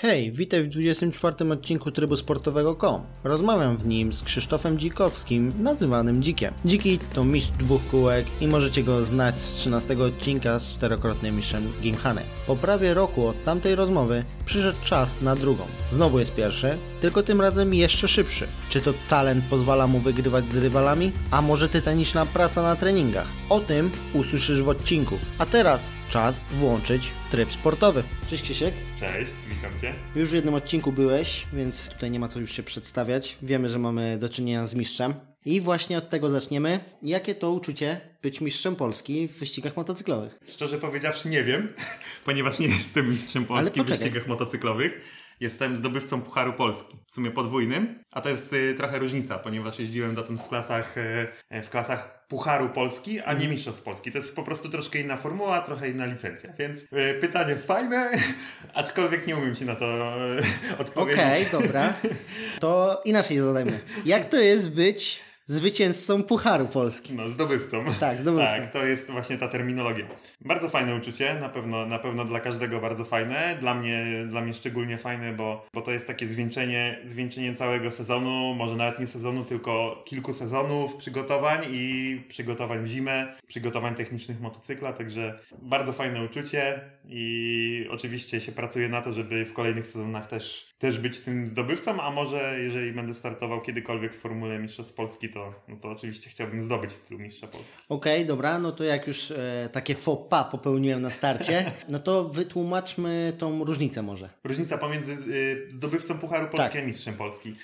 Hej, witaj w 24 odcinku trybu sportowego.com. Rozmawiam w nim z Krzysztofem Dzikowskim, nazywanym Dzikiem. Dziki to mistrz dwóch kółek i możecie go znać z 13 odcinka z czterokrotnym mistrzem Gimhane. Po prawie roku od tamtej rozmowy przyszedł czas na drugą. Znowu jest pierwszy, tylko tym razem jeszcze szybszy. Czy to talent pozwala mu wygrywać z rywalami, a może tytaniczna praca na treningach? O tym usłyszysz w odcinku. A teraz czas włączyć tryb sportowy. Cześć Krzysiek. Cześć, witam Cię. Już w jednym odcinku byłeś, więc tutaj nie ma co już się przedstawiać. Wiemy, że mamy do czynienia z mistrzem. I właśnie od tego zaczniemy. Jakie to uczucie być mistrzem Polski w wyścigach motocyklowych? Szczerze powiedziawszy nie wiem, ponieważ nie jestem mistrzem Polski w wyścigach motocyklowych. Jestem zdobywcą Pucharu Polski, w sumie podwójnym, a to jest y, trochę różnica, ponieważ jeździłem dotąd w klasach, y, w klasach Pucharu Polski, a Mhm. nie Mistrzostw Polski. To jest po prostu troszkę inna formuła, trochę inna licencja. Więc y, pytanie fajne, aczkolwiek nie umiem Ci na to y, odpowiedzieć. Okej, dobra. To inaczej zadajmy. Jak to jest być zwycięzcą Pucharu Polski? No, zdobywcą. Tak, zdobywcą. Tak, to jest właśnie ta terminologia. Bardzo fajne uczucie, na pewno, na pewno dla każdego bardzo fajne. Dla mnie, dla mnie szczególnie fajne, bo, bo to jest takie zwieńczenie, zwieńczenie całego sezonu, może nawet nie sezonu, tylko kilku sezonów przygotowań i przygotowań w zimę, przygotowań technicznych motocykla, także bardzo fajne uczucie i oczywiście się pracuje na to, żeby w kolejnych sezonach też, też być tym zdobywcą, a może jeżeli będę startował kiedykolwiek w Formule Mistrzostw Polski, to, no to oczywiście chciałbym zdobyć tytuł Mistrza Polski. Okej, dobra, no to jak już e, takie faux pas popełniłem na starcie, no to wytłumaczmy tą różnicę może. Różnica pomiędzy y, zdobywcą Pucharu Polski Tak. a mistrzem Polski.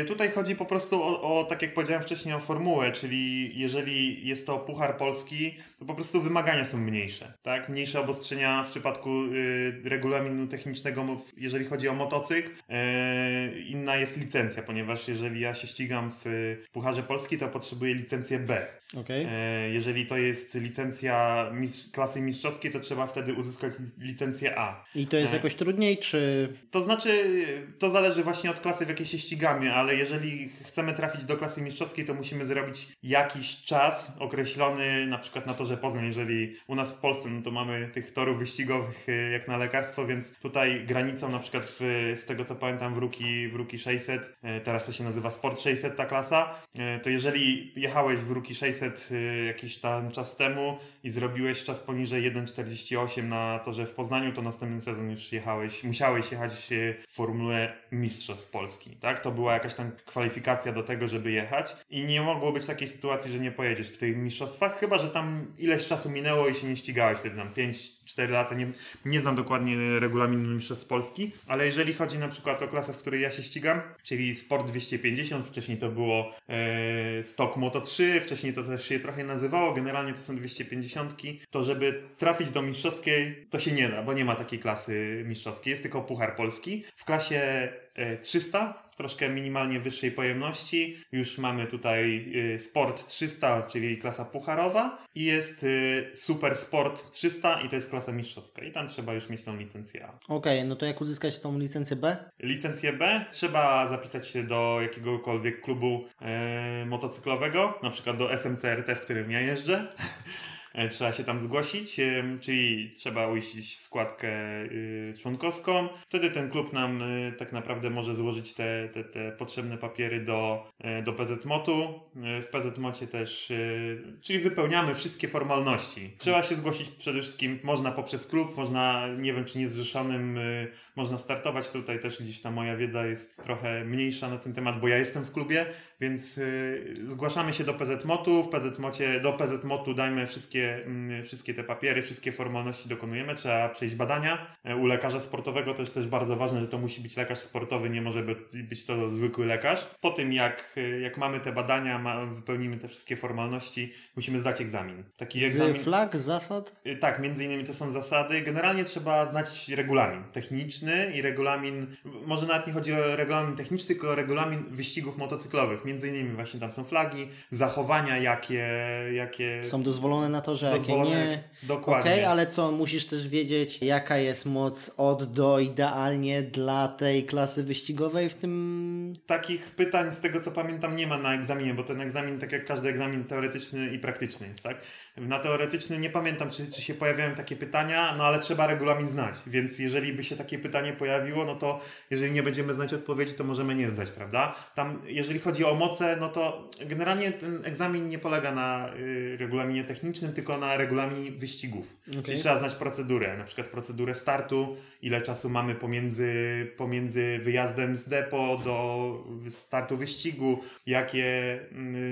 Y, Tutaj chodzi po prostu o, o, tak jak powiedziałem wcześniej, o formułę, czyli jeżeli jest to Puchar Polski, to po prostu wymagania są mniejsze, tak? Mniejsze obostrzenia w przypadku y, regulaminu technicznego, jeżeli chodzi o motocykl. Y, inna jest licencja, ponieważ jeżeli ja się ścigam w Pucharze Polski, to potrzebuję licencję B. Okej. E, Jeżeli to jest licencja mistrz, klasy mistrzowskiej, to trzeba wtedy uzyskać li- licencję A. I to jest e. jakoś trudniej, czy... To znaczy, to zależy właśnie od klasy, w jakiej się ścigamy, ale jeżeli chcemy trafić do klasy mistrzowskiej, to musimy zrobić jakiś czas określony, na przykład na torze Poznań, jeżeli u nas w Polsce, no to mamy tych torów wyścigowych e, jak na lekarstwo, więc tutaj granicą na przykład w, z tego co pamiętam w Ruki, w Ruki 600, e, teraz to się nazywa Sport 600 ta klasa, e, to jeżeli jechałeś w Ruki 600 e, jakiś tam czas temu i zrobiłeś czas poniżej 1,48 na torze w Poznaniu, to następny sezon już jechałeś, musiałeś jechać w Formule Mistrzostw Polski, tak? To była jakaś tam kwalifikacja do tego, żeby jechać i nie mogło być takiej sytuacji, że nie pojedziesz w tych mistrzostwach, chyba, że tam ileś czasu minęło i się nie ścigałeś wtedy tam 5-4 lata, nie, nie znam dokładnie regulaminu Mistrzostw Polski, ale jeżeli chodzi na przykład o klasę, w której ja się ścigam, czyli Sport 250, wcześniej to było e, Stock Moto 3, wcześniej to też się trochę nazywało, generalnie to są 250, to żeby trafić do mistrzowskiej, to się nie da, bo nie ma takiej klasy mistrzowskiej, jest tylko Puchar Polski. W klasie e, 300, troszkę minimalnie wyższej pojemności, już mamy tutaj e, Sport 300, czyli klasa pucharowa i jest e, Super Sport 300 i to jest klasa mistrzowska i tam trzeba już mieć tą licencję A. Okej, no to jak uzyskać tą licencję B? Licencję B trzeba zapisać się do jakiegokolwiek klubu e, motocyklowego, na przykład do SMCRT, w którym ja jeżdżę. E, Trzeba się tam zgłosić, czyli trzeba uiścić składkę e, członkowską. Wtedy ten klub nam e, tak naprawdę może złożyć te, te, te potrzebne papiery do, e, do PZMOT-u. E, W PZMOT-ie też, e, czyli wypełniamy wszystkie formalności. Trzeba się zgłosić przede wszystkim, można poprzez klub, można, nie wiem czy niezrzeszonym, można startować. Tutaj też gdzieś ta moja wiedza jest trochę mniejsza na ten temat, bo ja jestem w klubie, więc y, zgłaszamy się do PZMOT-u. W PZMOT-ie, do PZMOT-u dajmy wszystkie, mm, wszystkie te papiery, wszystkie formalności dokonujemy. Trzeba przejść badania. E, U lekarza sportowego to jest też bardzo ważne, że to musi być lekarz sportowy, nie może by- być to zwykły lekarz. Po tym jak, y, jak mamy te badania, ma, wypełnimy te wszystkie formalności, musimy zdać egzamin. Taki egzamin. Z flag, zasad? Y, Tak, między innymi to są zasady. Generalnie trzeba znać regulamin techniczny i regulamin, może nawet nie chodzi o regulamin techniczny, tylko o regulamin wyścigów motocyklowych. Między innymi właśnie tam są flagi, zachowania, jakie, jakie Są dozwolone na to, że jakie nie... Dokładnie. Okej, ale co, musisz też wiedzieć, jaka jest moc od do idealnie dla tej klasy wyścigowej w tym... Takich pytań, z tego co pamiętam, nie ma na egzaminie, bo ten egzamin, tak jak każdy egzamin teoretyczny i praktyczny jest, tak? Na teoretyczny nie pamiętam, czy, czy się pojawiają takie pytania, no ale trzeba regulamin znać, więc jeżeli by się takie pytania pytanie pojawiło, no to jeżeli nie będziemy znać odpowiedzi, to możemy nie zdać, prawda? Tam, jeżeli chodzi o moce, no to generalnie ten egzamin nie polega na y, regulaminie technicznym, tylko na regulaminie wyścigów. Okay. Czyli trzeba znać procedurę, na przykład procedurę startu, ile czasu mamy pomiędzy, pomiędzy wyjazdem z depo do startu wyścigu, jakie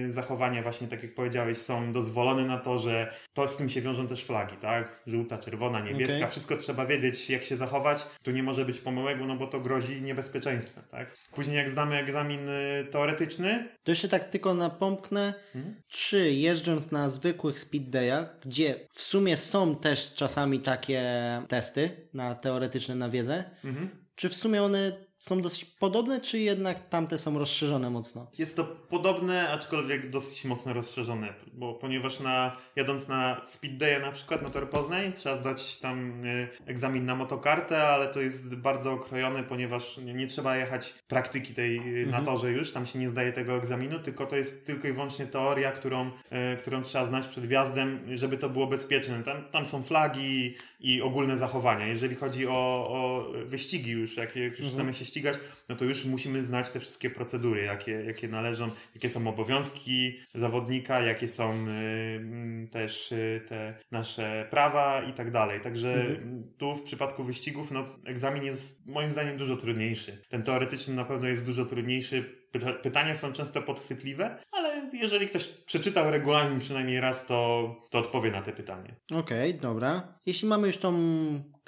y, zachowania właśnie, tak jak powiedziałeś, są dozwolone na torze. To z tym się wiążą też flagi, tak? Żółta, czerwona, niebieska, okay. wszystko trzeba wiedzieć, jak się zachować. Tu nie może być pomyłek, no bo to grozi niebezpieczeństwem, tak? Później jak zdamy egzamin y, teoretyczny... To jeszcze tak tylko napomknę, mhm. czy jeżdżąc na zwykłych speed dayach, gdzie w sumie są też czasami takie testy na teoretyczne na wiedzę, mhm. czy w sumie one są dosyć podobne, czy jednak tamte są rozszerzone mocno? Jest to podobne, aczkolwiek dosyć mocno rozszerzone, bo ponieważ na, jadąc na Speed Day na przykład na Tor Poznań trzeba zdać tam y, egzamin na motokartę, ale to jest bardzo okrojone, ponieważ nie, nie trzeba jechać praktyki tej y, mhm. na torze już, tam się nie zdaje tego egzaminu, tylko to jest tylko i wyłącznie teoria, którą, y, którą trzeba znać przed wjazdem, żeby to było bezpieczne. Tam, tam są flagi i ogólne zachowania. Jeżeli chodzi o, o wyścigi już, jak, jak już mhm. chcemy się ścigać, no to już musimy znać te wszystkie procedury, jakie, jakie należą, jakie są obowiązki zawodnika, jakie są y, też y, te nasze prawa i tak dalej. Także mhm. tu w przypadku wyścigów, no egzamin jest moim zdaniem dużo trudniejszy. Ten teoretyczny na pewno jest dużo trudniejszy. Pytania są często podchwytliwe, ale jeżeli ktoś przeczytał regulamin przynajmniej raz, to, to odpowie na te pytanie. Okej, okay, dobra. Jeśli mamy już tą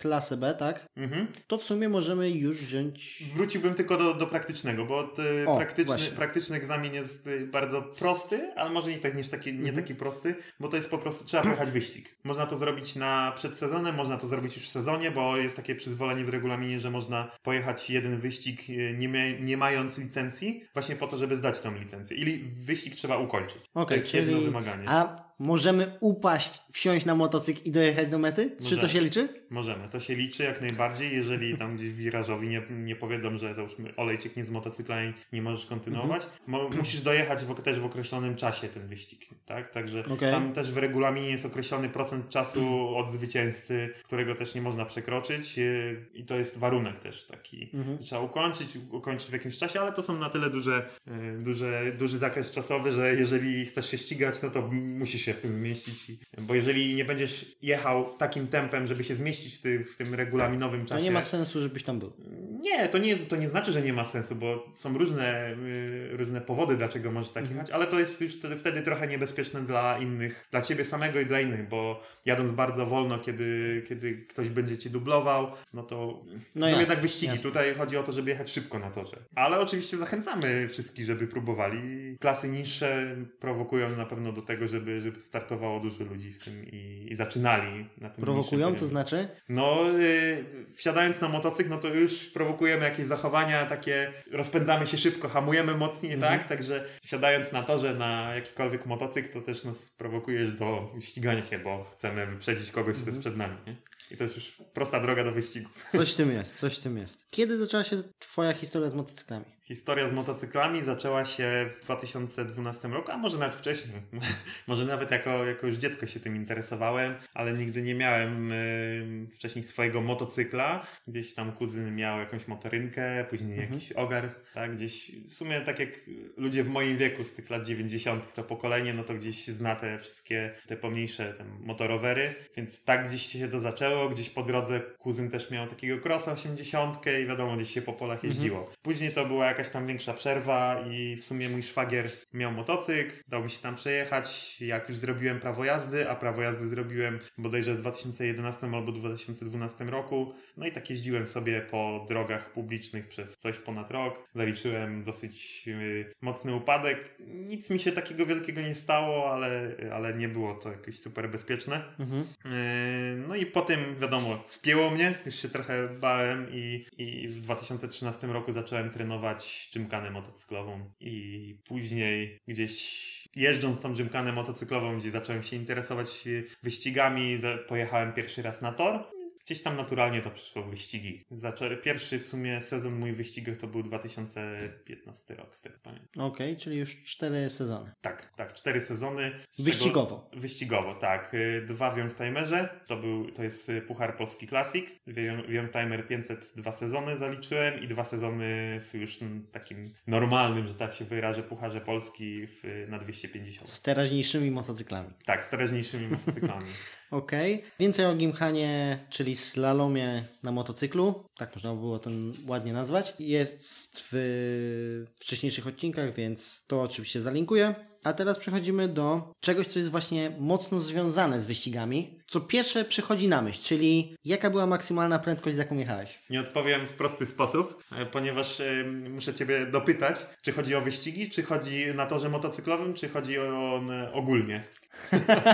klasę B, tak? Mhm. To w sumie możemy już wziąć. Wróciłbym tylko do, do praktycznego, bo o, praktyczny, praktyczny egzamin jest y, bardzo prosty, ale może nie, tak, nie, taki, nie mhm. taki prosty, bo to jest po prostu trzeba pojechać wyścig. Można to zrobić na przed sezonem, można to zrobić już w sezonie, bo jest takie przyzwolenie w regulaminie, że można pojechać jeden wyścig y, nie, nie mając licencji, właśnie po to, żeby zdać tą licencję. Ili wyścig trzeba ukończyć. Okay, to jest czyli... jedno wymaganie. A Możemy upaść, wsiąść na motocykl i dojechać do mety? Możemy. Czy to się liczy? Możemy, to się liczy jak najbardziej, jeżeli tam gdzieś wirażowi nie, nie powiedzą, że załóżmy olej cieknie z motocykla i nie możesz kontynuować. Mhm. Musisz dojechać w, też w określonym czasie ten wyścig, tak? Także okay. tam też w regulaminie jest określony procent czasu od zwycięzcy, którego też nie można przekroczyć y, i to jest warunek też taki. Mhm. Trzeba ukończyć, ukończyć w jakimś czasie, ale to są na tyle duże, y, duże, duży zakres czasowy, że jeżeli chcesz się ścigać, no to musisz się się w tym zmieścić. Bo jeżeli nie będziesz jechał takim tempem, żeby się zmieścić w, ty, w tym regulaminowym czasie. To nie ma sensu, żebyś tam był. Nie, to nie, to nie znaczy, że nie ma sensu, bo są różne, y, różne powody, dlaczego możesz tak mhm. jechać, ale to jest już wtedy, wtedy trochę niebezpieczne dla innych, dla ciebie samego i dla innych, bo jadąc bardzo wolno, kiedy, kiedy ktoś będzie ci dublował, no to no są jednak wyścigi. Jasne. Tutaj chodzi o to, żeby jechać szybko na torze. Ale oczywiście zachęcamy wszystkich, żeby próbowali. Klasy niższe prowokują na pewno do tego, żeby, żeby startowało dużo ludzi w tym i, i zaczynali na tym. Prowokują, to znaczy? No, yy, wsiadając na motocykl, no to już prowokujemy jakieś zachowania takie, rozpędzamy się szybko, hamujemy mocniej, mhm. tak? Także wsiadając na torze na jakikolwiek motocykl, to też nas prowokujesz do ścigania się, bo chcemy wyprzedzić kogoś, kto jest mhm. przed nami. Nie? I to jest już prosta droga do wyścigu. Coś w tym jest, coś w tym jest. Kiedy zaczęła się Twoja historia z motocyklami? Historia z motocyklami zaczęła się w 2012 roku, a może nawet wcześniej. może nawet jako, jako już dziecko się tym interesowałem, ale nigdy nie miałem y, wcześniej swojego motocykla. Gdzieś tam kuzyn miał jakąś motorynkę, później mhm. jakiś ogar, tak? Gdzieś w sumie tak jak ludzie w moim wieku z tych lat 90. to pokolenie, no to gdzieś zna te wszystkie te pomniejsze te motorowery, więc tak gdzieś się to zaczęło. Gdzieś po drodze kuzyn też miał takiego crossa 80 i wiadomo, gdzieś się po polach mhm. jeździło. Mhm. Później to była jakaś tam większa przerwa i w sumie mój szwagier miał motocykl, dał mi się tam przejechać. Jak już zrobiłem prawo jazdy, a prawo jazdy zrobiłem bodajże w 2011 albo 2012 roku. No i tak jeździłem sobie po drogach publicznych przez coś ponad rok. Zaliczyłem dosyć yy, mocny upadek. Nic mi się takiego wielkiego nie stało, ale, ale nie było to jakieś super bezpieczne. Mhm. Yy, no i potem, wiadomo, spięło mnie. Już się trochę bałem i, i w 2013 roku zacząłem trenować dżymkanę motocyklową i później gdzieś jeżdżąc tą dżymkanę motocyklową, gdzie zacząłem się interesować wyścigami, pojechałem pierwszy raz na tor gdzieś tam naturalnie to przyszło w wyścigi. Zaczę... Pierwszy w sumie sezon mój w wyścigach to był 2015 rok, z tego pamiętam. Okej, czyli już cztery sezony. Tak, tak, cztery sezony. Wyścigowo. Czego... Wyścigowo, tak. Y, Dwa w Youngtimerze, to, był, to jest y, Puchar Polski Classic. W Young- w Youngtimer 500 dwa sezony zaliczyłem i dwa sezony w już mm, takim normalnym, że tak się wyrażę, Pucharze Polski w, na 250. Z teraźniejszymi motocyklami. Tak, z teraźniejszymi motocyklami. Okej. Więcej o Gimkhanie, czyli slalomie na motocyklu, tak można by było to ładnie nazwać, jest w wcześniejszych odcinkach, więc to oczywiście zalinkuję. A teraz przechodzimy do czegoś, co jest właśnie mocno związane z wyścigami. Co pierwsze przychodzi na myśl, czyli jaka była maksymalna prędkość, z jaką jechałeś? Nie odpowiem w prosty sposób, e, ponieważ e, muszę Ciebie dopytać, czy chodzi o wyścigi, czy chodzi na torze motocyklowym, czy chodzi o ogólnie.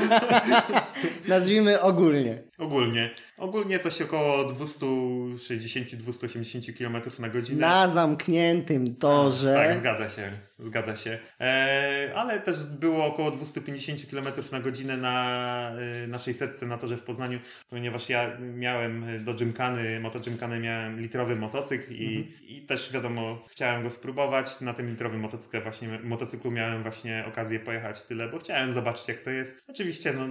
Nazwijmy ogólnie. Ogólnie. Ogólnie coś około 260-280 km na godzinę. Na zamkniętym torze. Tak, zgadza się. Zgadza się. E, ale też było około 250 km na godzinę na, na 600 na torze w Poznaniu, ponieważ ja miałem do Gymkany, moto Gymkany miałem litrowy motocykl i, i też wiadomo, chciałem go spróbować. Na tym litrowym motocyklu właśnie, motocyklu miałem właśnie okazję pojechać tyle, bo chciałem zobaczyć jak to jest. Oczywiście no,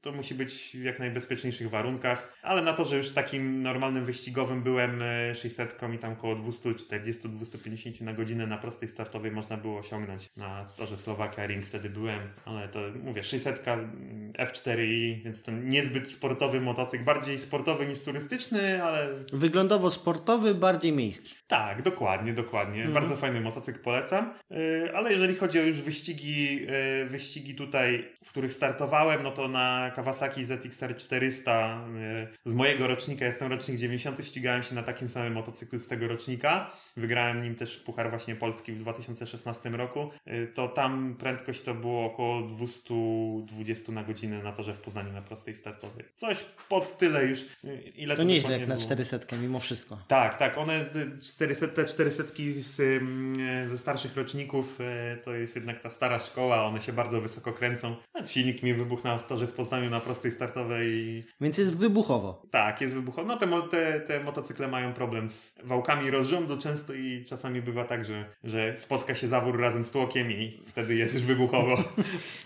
to musi być w jak najbezpieczniejszych warunkach, ale na torze już takim normalnym wyścigowym byłem e, 600 i tam około 240-250 na godzinę na prostej startowej można było osiągnąć. Na torze Slowakia Ring wtedy byłem, ale to mówię, 600 mm, F4i, więc ten niezbyt sportowy motocykl, bardziej sportowy niż turystyczny, ale Wyglądowo sportowy, bardziej miejski. tak, dokładnie, dokładnie. Bardzo fajny motocykl, polecam. Yy, Ale jeżeli chodzi o już wyścigi, yy, wyścigi tutaj, w których startowałem, no to na Kawasaki ZXR 400 yy, z mojego rocznika, jestem rocznik 90, ścigałem się na takim samym motocyklu z tego rocznika. Wygrałem nim też Puchar właśnie Polski w 2016 roku. To tam prędkość to było około 220 na godzinę na torze w Poznaniu na prostej startowej. Coś pod tyle już. Yy, Ile To nieźle dokładnie jak na było? 400 mimo wszystko. Tak, tak. One, y, 400, te 400 z, e, ze starszych roczników e, to jest jednak ta stara szkoła. One się bardzo wysoko kręcą. Nawet silnik mi wybuchł na torze w Poznaniu na prostej startowej. Więc jest wybuchowo. Tak, jest wybuchowy. No te, te, te motocykle mają problem z wałkami rozrządu często i czasami bywa tak, że, że spotka się zawór razem z tłokiem i wtedy jest już wybuchowo.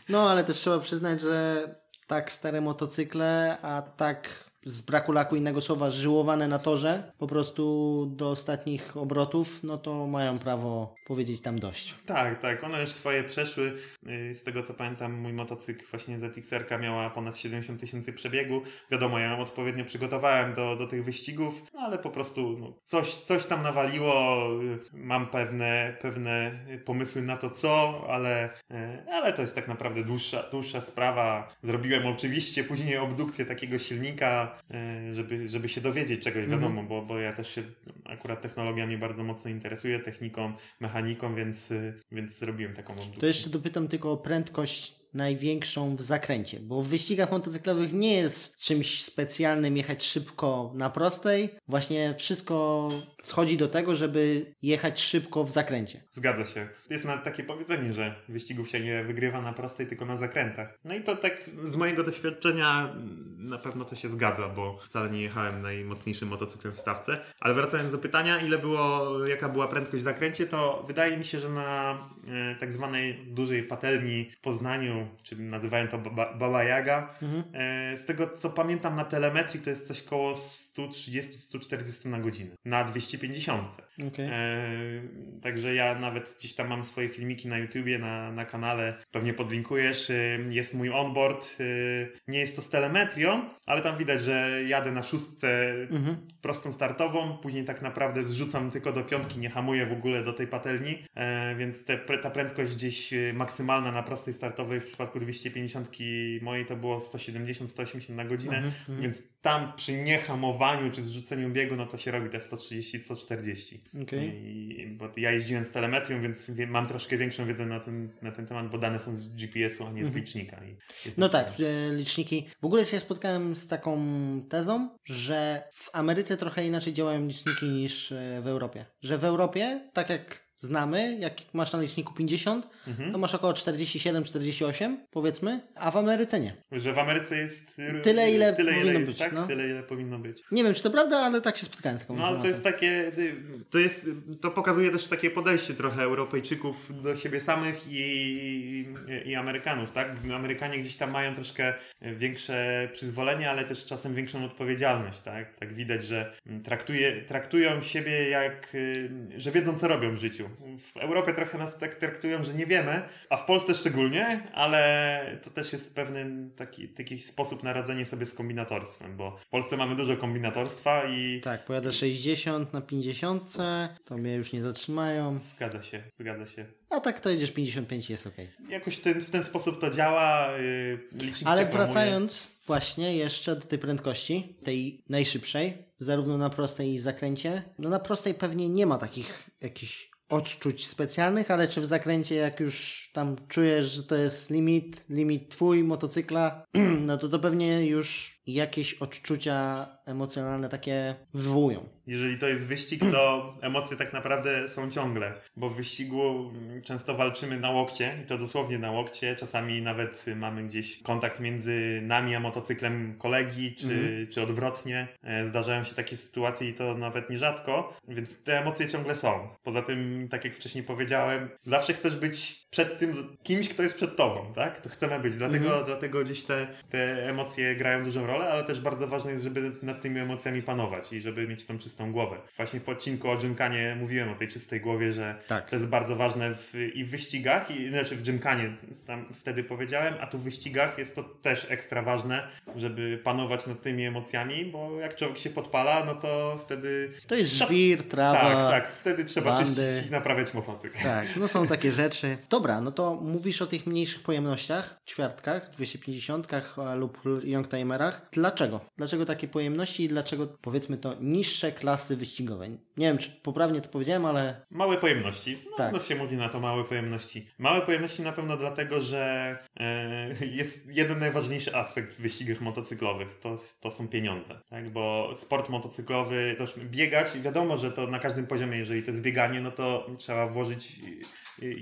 No ale też trzeba przyznać, że tak stare motocykle, a tak z braku laku innego słowa żyłowane na torze, po prostu do ostatnich obrotów, no to mają prawo powiedzieć tam dość. Tak, tak, one już swoje przeszły. Yy, Z tego co pamiętam, mój motocykl właśnie ZXR miała ponad 70 tysięcy przebiegu. Wiadomo, ja ją odpowiednio przygotowałem do, do tych wyścigów, no ale po prostu no, coś, coś tam nawaliło. Yy, Mam pewne, pewne pomysły na to co, ale, yy, ale to jest tak naprawdę dłuższa, dłuższa sprawa. Zrobiłem oczywiście później obdukcję takiego silnika, yy, żeby, żeby się dowiedzieć czegoś, wiadomo, bo, bo ja też się akurat technologiami bardzo mocno interesuję, techniką, mechaniką, więc, y, więc zrobiłem taką obdukcję. To jeszcze dopytam tylko o prędkość największą w zakręcie, bo w wyścigach motocyklowych nie jest czymś specjalnym jechać szybko na prostej. Właśnie wszystko schodzi do tego, żeby jechać szybko w zakręcie. Zgadza się. Jest nawet takie powiedzenie, że wyścigów się nie wygrywa na prostej, tylko na zakrętach. No i to tak z mojego doświadczenia na pewno to się zgadza, bo wcale nie jechałem najmocniejszym motocyklem w stawce. Ale wracając do pytania, ile było, jaka była prędkość w zakręcie, to wydaje mi się, że na e, tak zwanej dużej patelni w Poznaniu, czy nazywają to Baba, Jaga, e, z tego co pamiętam na telemetrii to jest coś koło 130-140 na godzinę. Na 250. Okay. E, także ja nawet gdzieś tam mam swoje filmiki na YouTubie, na, na kanale, pewnie podlinkujesz. E, jest mój onboard. E, nie jest to z telemetrią, ale tam widać, że jadę na szóstce Mhm. prostą startową, później tak naprawdę zrzucam tylko do piątki, nie hamuję w ogóle do tej patelni, e, więc te, ta prędkość gdzieś e, maksymalna na prostej startowej w przypadku 250 mojej to było 170-180 na godzinę, Mhm, mhm. więc tam przy niehamowaniu czy zrzuceniu biegu, no to się robi te 130-140. Okej. I, bo ja jeździłem z telemetrią, więc mam troszkę większą wiedzę na ten, na ten temat, bo dane są z GPS-u, a nie z licznika. I jest No tak, e, liczniki. W ogóle się spotkałem z taką tezą, że w Ameryce trochę inaczej działają liczniki niż e, w Europie. Że w Europie, tak jak znamy, jak masz na liczniku 50, Mhm. to masz około 47-48, powiedzmy, a w Ameryce nie. Że w Ameryce jest r- Tyle, ile powinno być, Tak, no. tyle ile powinno być. Nie wiem, czy to prawda, ale tak się spotkałem z taką No ale to jest takie, to jest, to pokazuje też takie podejście trochę Europejczyków do siebie samych i, i Amerykanów, tak? Amerykanie gdzieś tam mają troszkę większe przyzwolenie, ale też czasem większą odpowiedzialność, tak? Tak widać, że traktuje, traktują siebie jak, y, że wiedzą co robią w życiu. W Europie trochę nas tak traktują, że nie wiemy, a w Polsce szczególnie, ale to też jest pewien taki, taki sposób na radzenie sobie z kombinatorstwem, bo w Polsce mamy dużo kombinatorstwa i Tak, pojadę 60 na 50, to mnie już nie zatrzymają. Zgadza się, zgadza się. A tak to jedziesz 55 jest ok. Jakoś ten, w ten sposób to działa. Yy, Ale wracając właśnie jeszcze do tej prędkości, tej najszybszej, zarówno na prostej i w zakręcie. No na prostej pewnie nie ma takich jakichś odczuć specjalnych, ale czy w zakręcie jak już tam czujesz, że to jest limit, limit twój motocykla, no to to pewnie już jakieś odczucia emocjonalne takie wywołują. Jeżeli to jest wyścig, to emocje tak naprawdę są ciągle, bo w wyścigu często walczymy na łokcie i to dosłownie na łokcie. Czasami nawet mamy gdzieś kontakt między nami a motocyklem kolegi, czy, Mhm. czy odwrotnie. E, Zdarzają się takie sytuacje i to nawet nierzadko, więc te emocje ciągle są. Poza tym, tak jak wcześniej powiedziałem, zawsze chcesz być przed tym kimś, kto jest przed tobą, tak? To chcemy być, dlatego, Mhm. dlatego gdzieś te, te emocje grają dużą rolę, ale też bardzo ważne jest, żeby nad tymi emocjami panować i żeby mieć tą czystą głowę. Właśnie w odcinku o Gymkanie mówiłem o tej czystej głowie, że Tak. to jest bardzo ważne w, i w wyścigach, i, znaczy w Gymkanie tam wtedy powiedziałem, a tu w wyścigach jest to też ekstra ważne, żeby panować nad tymi emocjami, bo jak człowiek się podpala, no to wtedy... To jest żwir, trawa. Tak, tak, wtedy trzeba bandy. czyścić i naprawiać motocykl. Tak, no są takie rzeczy. Dobra, no to mówisz o tych mniejszych pojemnościach, ćwiartkach, 250 lub youngtimerach. Dlaczego? Dlaczego takie pojemności i dlaczego powiedzmy to niższe klasy wyścigowe? Nie wiem, czy poprawnie to powiedziałem, ale Małe pojemności. No, Tak. no się mówi na to małe pojemności. Małe pojemności na pewno dlatego, że e, jest jeden najważniejszy aspekt w wyścigach motocyklowych. To, to są pieniądze. Tak? Bo sport motocyklowy, też biegać, wiadomo, że to na każdym poziomie, jeżeli to jest bieganie, no to trzeba włożyć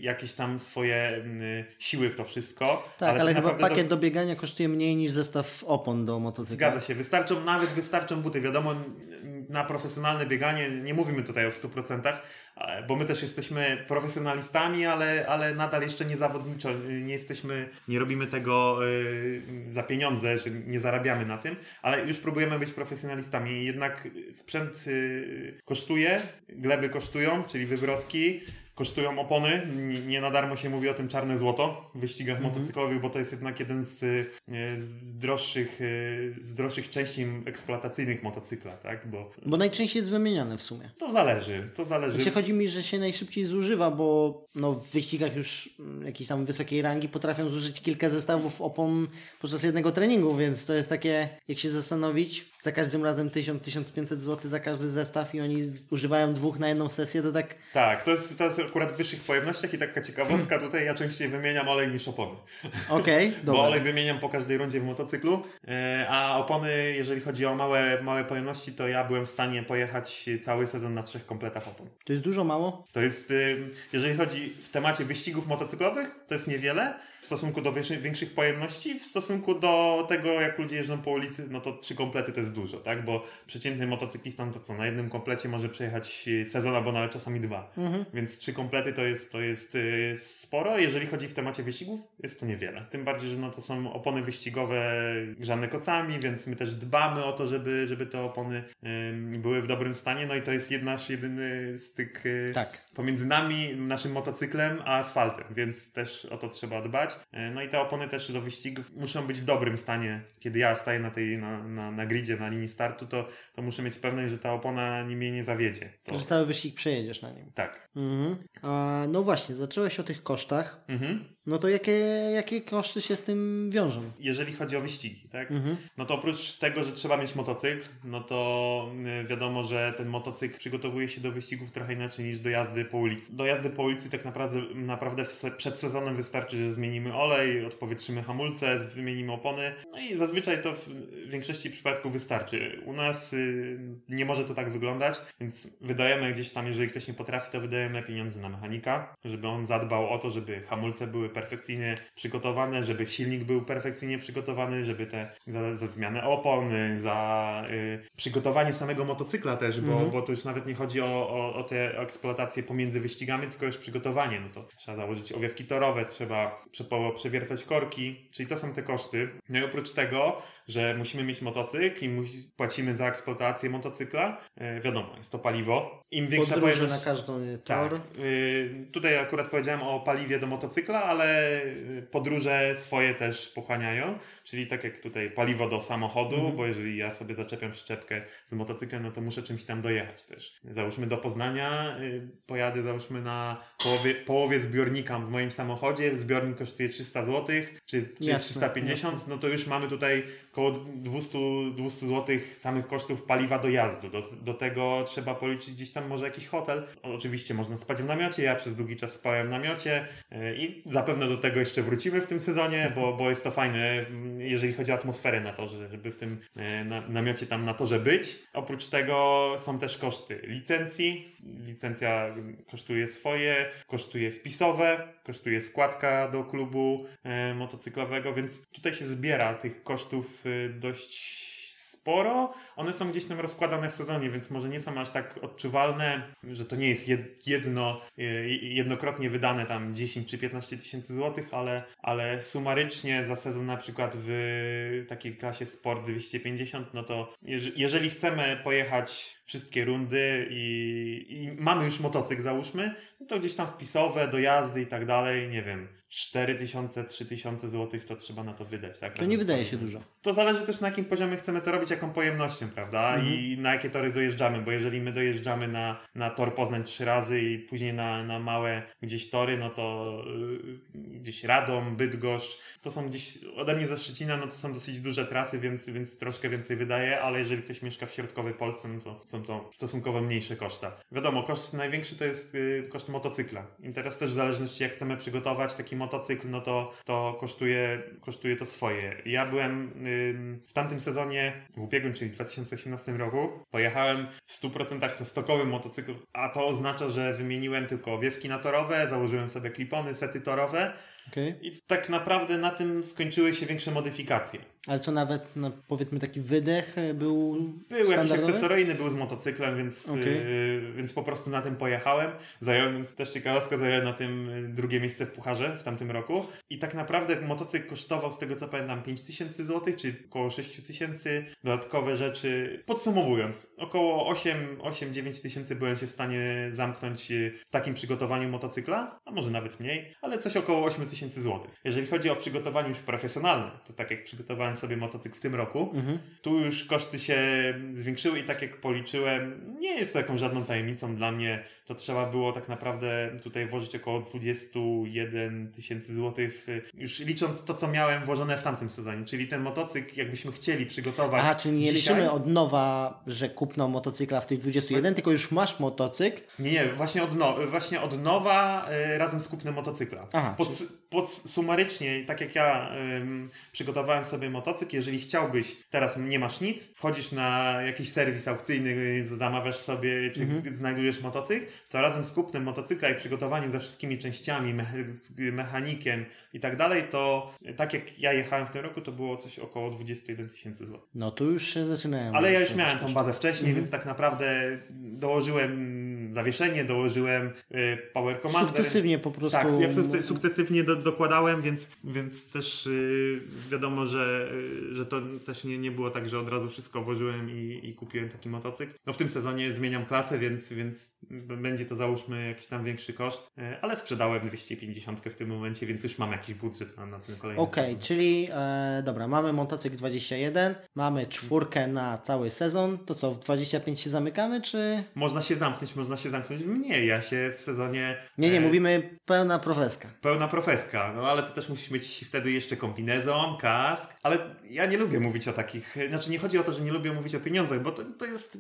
jakieś tam swoje m, siły w to wszystko. tak, ale, tak chyba pakiet do... biegania kosztuje mniej niż zestaw opon do motocykla. Zgadza się. Wystarczą, nawet wystarczą buty. Wiadomo, na profesjonalne bieganie nie mówimy tutaj o 100%, e, bo my też jesteśmy profesjonalistami, ale, ale nadal jeszcze nie zawodniczo. Nie jesteśmy, nie robimy tego y, za pieniądze, że nie zarabiamy na tym, ale już próbujemy być profesjonalistami. Jednak sprzęt y, kosztuje, gleby kosztują, czyli wywrotki. Kosztują opony, nie- na darmo się mówi o tym czarne złoto w wyścigach Mhm. motocyklowych, bo to jest jednak jeden z, y, z, droższych, y, z droższych części eksploatacyjnych motocykla, tak? Bo Bo najczęściej jest wymieniany w sumie. to zależy, to zależy. Znaczy chodzi mi, że się najszybciej zużywa, bo no, w wyścigach już mm, jakiejś tam wysokiej rangi potrafią zużyć kilka zestawów opon podczas jednego treningu, więc to jest takie, jak się zastanowić, za każdym razem 1000-1500 zł za każdy zestaw i oni używają dwóch na jedną sesję, to tak Tak, to jest, to jest akurat w wyższych pojemnościach i taka ciekawostka tutaj, ja częściej wymieniam olej niż opony. okej, Bo dobra. olej wymieniam po każdej rundzie w motocyklu, e, a opony, jeżeli chodzi o małe, małe pojemności, to ja byłem w stanie pojechać cały sezon na trzech kompletach opon. To jest dużo, mało? To jest, y, jeżeli chodzi w temacie wyścigów motocyklowych, to jest niewiele w stosunku do większych, większych pojemności, w stosunku do tego, jak ludzie jeżdżą po ulicy, no to trzy komplety to jest dużo, tak? Bo przeciętny motocyklista, no to co, na jednym komplecie może przejechać sezon albo nawet czasami dwa. Mhm. Więc trzy komplety to jest, to jest y, sporo. Jeżeli chodzi w temacie wyścigów, jest to niewiele. Tym bardziej, że no to są opony wyścigowe grzane kocami, więc my też dbamy o to, żeby, żeby te opony y, były w dobrym stanie. No i to jest jedna, jedyny styk y, Tak. pomiędzy nami, naszym motocyklem, a asfaltem, więc też o to trzeba dbać. E, No i te opony też do wyścigów muszą być w dobrym stanie. Kiedy ja staję na tej, na, na, na gridzie, na linii startu, to, to muszę mieć pewność, że ta opona nie mnie nie zawiedzie. To, Że cały wyścig przejedziesz na nim. tak. Mhm. A, no właśnie, zacząłeś o tych kosztach. Mhm. No to jakie, jakie koszty się z tym wiążą? Jeżeli chodzi o wyścigi, tak? Mhm. No to oprócz tego, że trzeba mieć motocykl, no to y, wiadomo, że ten motocykl przygotowuje się do wyścigów trochę inaczej niż do jazdy po ulicy. Do jazdy po ulicy tak naprawdę, naprawdę przed sezonem wystarczy, że zmienimy olej, odpowietrzymy hamulce, wymienimy opony. No i zazwyczaj to w większości przypadków wystarczy wystarczy. U nas y, nie może to tak wyglądać, więc wydajemy gdzieś tam, jeżeli ktoś nie potrafi, to wydajemy pieniądze na mechanika, żeby on zadbał o to, żeby hamulce były perfekcyjnie przygotowane, żeby silnik był perfekcyjnie przygotowany, żeby te za, za zmianę opon, y, za y, przygotowanie samego motocykla też, bo, Mhm. bo to już nawet nie chodzi o, o, o tę eksploatację pomiędzy wyścigami, tylko już przygotowanie. No to trzeba założyć owiewki torowe, trzeba przewiercać korki, czyli to są te koszty. No i oprócz tego, że musimy mieć motocykl i musi, płacimy za eksploatację motocykla, e, wiadomo, jest to paliwo. Im większa Podróże pojemność... na każdą Tak. tor. Y, tutaj akurat powiedziałem o paliwie do motocykla, ale y, podróże swoje też pochłaniają. Czyli tak jak tutaj paliwo do samochodu, Mhm. bo jeżeli ja sobie zaczepiam przyczepkę z motocyklem, no to muszę czymś tam dojechać też. Załóżmy do Poznania, y, pojadę załóżmy na połowie, połowie zbiornika w moim samochodzie. Zbiornik kosztuje 300 zł, czy, czy Jasne, 350, no to już mamy tutaj około 200, 200 zł samych kosztów paliwa do jazdu. Do, do tego trzeba policzyć gdzieś tam może jakiś hotel. Oczywiście można spać w namiocie, ja przez długi czas spałem w namiocie e, i zapewne do tego jeszcze wrócimy w tym sezonie, bo, bo jest to fajne, m, jeżeli chodzi o atmosferę na torze, żeby w tym e, na, namiocie tam na torze być. Oprócz tego są też koszty licencji. Licencja kosztuje swoje, kosztuje wpisowe, kosztuje składka do klubu e, motocyklowego, więc tutaj się zbiera tych kosztów e, dość sporo. One są gdzieś tam rozkładane w sezonie, więc może nie są aż tak odczuwalne, że to nie jest jed- jedno, e, jednokrotnie wydane tam 10 czy 15 tysięcy złotych, ale, ale sumarycznie za sezon na przykład w takiej klasie Sport 250, no to jeż- jeżeli chcemy pojechać wszystkie rundy i, i mamy już motocykl załóżmy, no to gdzieś tam wpisowe, do jazdy i tak dalej, nie wiem, 4000, 3000 złotych to trzeba na to wydać. Tak? To nie wydaje się dużo. To zależy też na jakim poziomie chcemy to robić, jaką pojemnością, prawda? Mhm. I na jakie tory dojeżdżamy, bo jeżeli my dojeżdżamy na, na tor Poznań trzy razy i później na, na małe gdzieś tory, no to yy, gdzieś Radom, Bydgoszcz, to są gdzieś ode mnie ze Szczecina, no to są dosyć duże trasy, więc, więc troszkę więcej wydaje, ale jeżeli ktoś mieszka w środkowej Polsce, no to są to stosunkowo mniejsze koszta. Wiadomo, koszt największy to jest yy, koszt motocykla. I teraz też w zależności jak chcemy przygotować taki motocykl, no to, to kosztuje, kosztuje to swoje. Ja byłem ym, w tamtym sezonie, w ubiegłym, czyli w 2018 roku, pojechałem w 100% na stokowym motocyklu, a to oznacza, że wymieniłem tylko owiewki natorowe, założyłem sobie klipony, sety torowe Okej. i tak naprawdę na tym skończyły się większe modyfikacje. Ale co nawet, no, powiedzmy, taki wydech e, był Był jakiś akcesoryjny, był z motocyklem, więc, Okej. yy, więc po prostu na tym pojechałem. Zająłem, też ciekawostka, zająłem na tym y, drugie miejsce w Pucharze w tamtym roku. I tak naprawdę motocykl kosztował, z tego co pamiętam, 5000 zł, czy około 6000. Dodatkowe rzeczy, podsumowując, około 8-9 tysięcy byłem się w stanie zamknąć w takim przygotowaniu motocykla, a może nawet mniej, ale coś około 8 tysięcy złotych. Jeżeli chodzi o przygotowanie już profesjonalne, to tak jak przygotowałem sobie motocykl w tym roku, Mhm. tu już koszty się zwiększyły i tak jak policzyłem, nie jest to jakąś żadną tajemnicą dla mnie. To trzeba było tak naprawdę tutaj włożyć około 21 tysięcy złotych, już licząc to, co miałem włożone w tamtym sezonie. Czyli ten motocykl, jakbyśmy chcieli przygotować. Aha, czyli nie dzisiaj- liczymy od nowa, że kupno motocykla w tych 21, tylko już masz motocykl. Nie, nie, właśnie od, no, właśnie od nowa y, razem z kupnem motocykla. Aha, Pod, pod sumarycznie, tak jak ja ym, przygotowałem sobie motocykl, jeżeli chciałbyś, teraz nie masz nic, wchodzisz na jakiś serwis aukcyjny, zamawiasz sobie, czy Mhm. znajdujesz motocykl, to razem z kupnem motocykla i przygotowaniem ze wszystkimi częściami, z mechanikiem i tak dalej, to tak jak ja jechałem w tym roku, to było coś około 21 tysięcy złotych. No tu już się zaczynają. Ale ja już miałem tą bazę wcześniej, Mhm. więc tak naprawdę dołożyłem zawieszenie, dołożyłem y, power commander. Sukcesywnie po prostu. Tak, sukce- sukcesywnie do, dokładałem, więc, więc też y, wiadomo, że, y, że to też nie, nie było tak, że od razu wszystko włożyłem i, i kupiłem taki motocykl. No w tym sezonie zmieniam klasę, więc, więc będzie to załóżmy jakiś tam większy koszt, ale sprzedałem 250 w tym momencie, więc już mam jakiś budżet na, na ten kolejny Okej, sezon. czyli e, dobra, mamy motocykl 21, mamy czwórkę na cały sezon. To co, w 25 się zamykamy, czy. Można się zamknąć, można się zamknąć w mnie. Ja się w sezonie... Nie, nie, e, mówimy pełna profeska. Pełna profeska, no ale to też musisz mieć wtedy jeszcze kombinezon, kask, ale ja nie lubię mówić o takich, znaczy nie chodzi o to, że nie lubię mówić o pieniądzach, bo to, to, jest,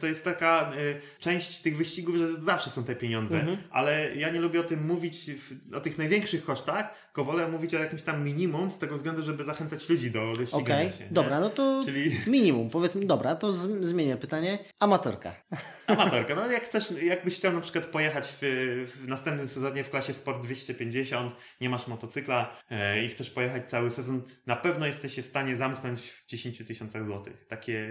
to jest taka y, część tych wyścigów, że zawsze są te pieniądze, Mhm. ale ja nie lubię o tym mówić, w, o tych największych kosztach, tylko wolę mówić o jakimś tam minimum z tego względu, żeby zachęcać ludzi do, do ścigania Okej, się. nie? dobra, no to Czyli minimum, powiedzmy, dobra, to zmienię pytanie. Amatorka. amatorka, no jak chcesz, jakbyś chciał na przykład pojechać w, w następnym sezonie w klasie Sport 250, nie masz motocykla e, i chcesz pojechać cały sezon, na pewno jesteś w stanie zamknąć w 10 tysiącach złotych. Takie